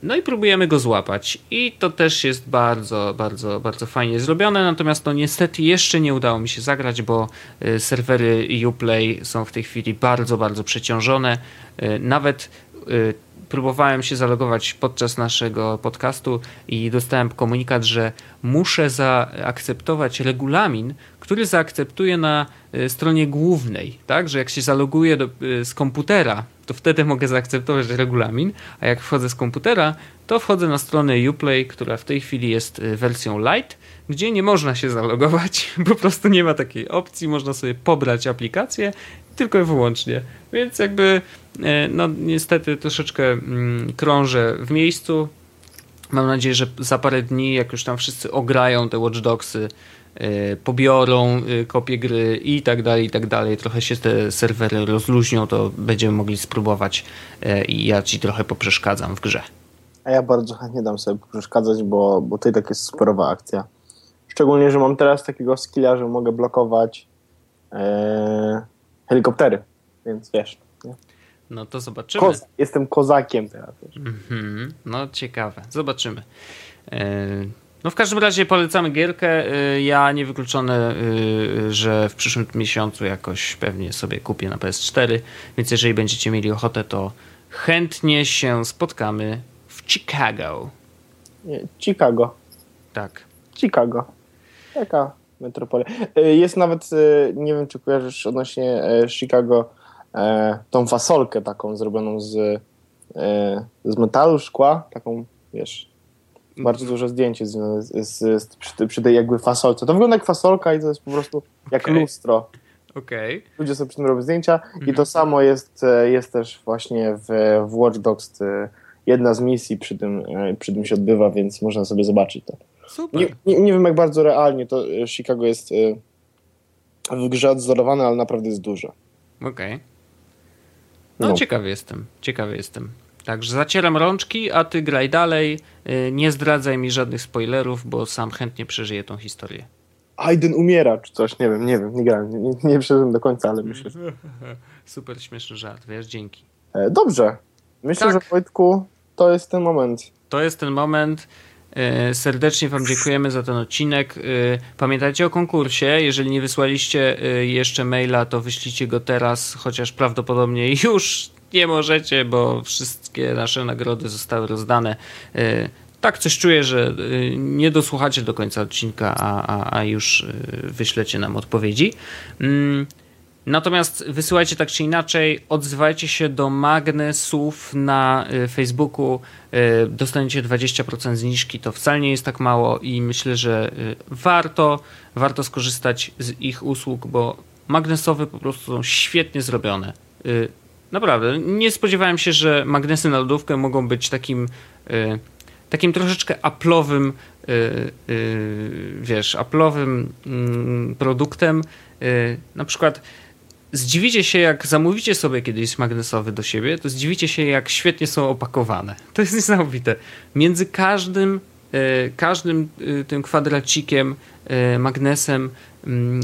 No i próbujemy go złapać. I to też jest bardzo, bardzo, bardzo fajnie zrobione. Natomiast no niestety jeszcze nie udało mi się zagrać, bo y, serwery Uplay są w tej chwili bardzo, bardzo przeciążone. Y, Nawet y, próbowałem się zalogować podczas naszego podcastu i dostałem komunikat, że muszę zaakceptować regulamin, który zaakceptuję na stronie głównej, tak, że jak się zaloguję do, z komputera, to wtedy mogę zaakceptować regulamin, a jak wchodzę z komputera, to wchodzę na stronę Uplay, która w tej chwili jest y, wersją light, gdzie nie można się zalogować, po prostu nie ma takiej opcji, można sobie pobrać aplikację tylko i wyłącznie. Więc jakby, e, no niestety troszeczkę mm, krążę w miejscu, Mam nadzieję, że za parę dni, jak już tam wszyscy ograją te Watch Dogsy, pobiorą yy, kopię gry i tak dalej, i tak dalej, trochę się te serwery rozluźnią, to będziemy mogli spróbować yy, i ja ci trochę poprzeszkadzam w grze. A ja bardzo chętnie dam sobie przeszkadzać, bo, bo to i tak jest superowa akcja. Szczególnie, że mam teraz takiego skilla, że mogę blokować e, helikoptery, więc wiesz. Nie? No to zobaczymy. Jestem kozakiem teraz. Wiesz. Mhm, no ciekawe, zobaczymy. E, No w każdym razie polecamy gierkę. E, Ja niewykluczone, e, że w przyszłym miesiącu jakoś pewnie sobie kupię na PS4, więc jeżeli będziecie mieli ochotę, to chętnie się spotkamy w Chicago. Chicago. Tak. Chicago. Taka metropolia. E, Jest nawet, nie wiem czy kojarzysz odnośnie Chicago, tą fasolkę taką zrobioną z, z metalu, szkła, taką, wiesz, bardzo duże zdjęcie związane z, z, z, przy, przy tej jakby fasolce. To wygląda jak fasolka i to jest po prostu jak Okej. lustro. Okej. Ludzie sobie przy tym robią zdjęcia i Mhm. to samo jest, jest też właśnie w, w Watch Dogs. Jedna z misji przy tym, e, przy tym się odbywa, więc można sobie zobaczyć to. Super. Nie, nie, nie wiem jak bardzo realnie to e, Chicago jest e, w grze odzorowane, ale naprawdę jest duże. Okej. No, No. ciekawy jestem, ciekawy jestem. Także zacieram rączki, a ty graj dalej. Y, Nie zdradzaj mi żadnych spoilerów, bo sam chętnie przeżyję tą historię. Aiden umiera, czy coś, nie wiem, nie wiem, nie grałem, nie, nie, przeszedłem do końca, ale myślę, że... Super śmieszny żart, wiesz, dzięki. E, dobrze, myślę, Tak. że Wojtku, to jest ten moment. To jest ten moment. Y, Serdecznie Wam dziękujemy za ten odcinek. Y, Pamiętajcie o konkursie. Jeżeli nie wysłaliście jeszcze maila, to wyślijcie go teraz, chociaż prawdopodobnie już nie możecie, bo wszystkie nasze nagrody zostały rozdane. Y, Tak, coś czuję, że y, nie dosłuchacie do końca odcinka, a, a, a już y, wyślecie nam odpowiedzi. Mm, Natomiast wysyłajcie tak czy inaczej, odzywajcie się do magnesów na Facebooku, dostaniecie 20% zniżki, to wcale nie jest tak mało i myślę, że warto, warto skorzystać z ich usług, bo magnesowe po prostu są świetnie zrobione. Naprawdę, nie spodziewałem się, że magnesy na lodówkę mogą być takim y, takim troszeczkę aplowym, y, y, wiesz, aplowym mm, produktem. Na przykład zdziwicie się, jak zamówicie sobie kiedyś magnesowy do siebie, to zdziwicie się, jak świetnie są opakowane. To jest niesamowite. Między każdym, każdym tym kwadracikiem, magnesem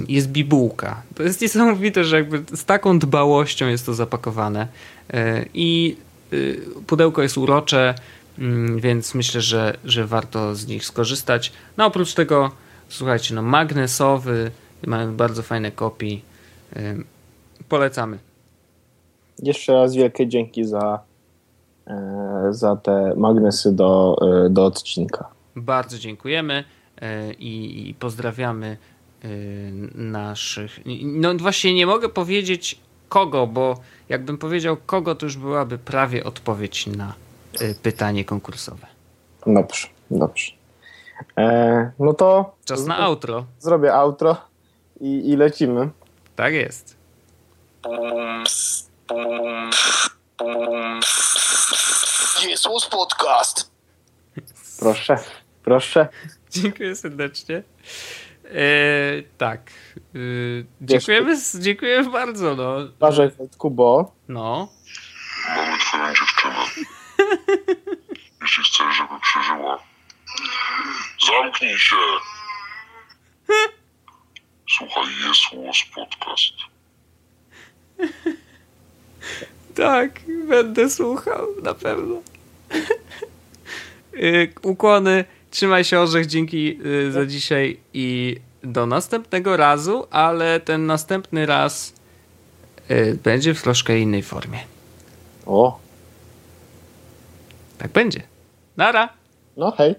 jest bibułka. To jest niesamowite, że jakby z taką dbałością jest to zapakowane. Y, I y, pudełko jest urocze, mm, więc myślę, że, że warto z nich skorzystać. No oprócz tego, słuchajcie, no magnesowy, mają bardzo fajne kopii. Y, Polecamy. Jeszcze raz wielkie dzięki za, e, za te magnesy do, e, do odcinka. Bardzo dziękujemy e, i, i pozdrawiamy e, naszych. No właśnie nie mogę powiedzieć kogo, bo jakbym powiedział kogo, to już byłaby prawie odpowiedź na e, pytanie konkursowe. Dobrze, dobrze. E, no to Czas na outro. zrobię outro i, i lecimy. Tak jest. Jest podcast. Proszę, proszę. Dziękuję serdecznie. E, tak. E, dziękujemy, dziękujemy bardzo. No. Uważaj, Wojtku, bo no. Mamy twoją dziewczynę. Jeśli chcesz, żeby przeżyła, zamknij się. Słuchaj, jest łos podcast. Tak, będę słuchał, na pewno. Y, Ukłony, trzymaj się orzech, dzięki y, za dzisiaj i do następnego razu, ale ten następny raz y, będzie w troszkę innej formie. o, Tak będzie. Nara! no hej.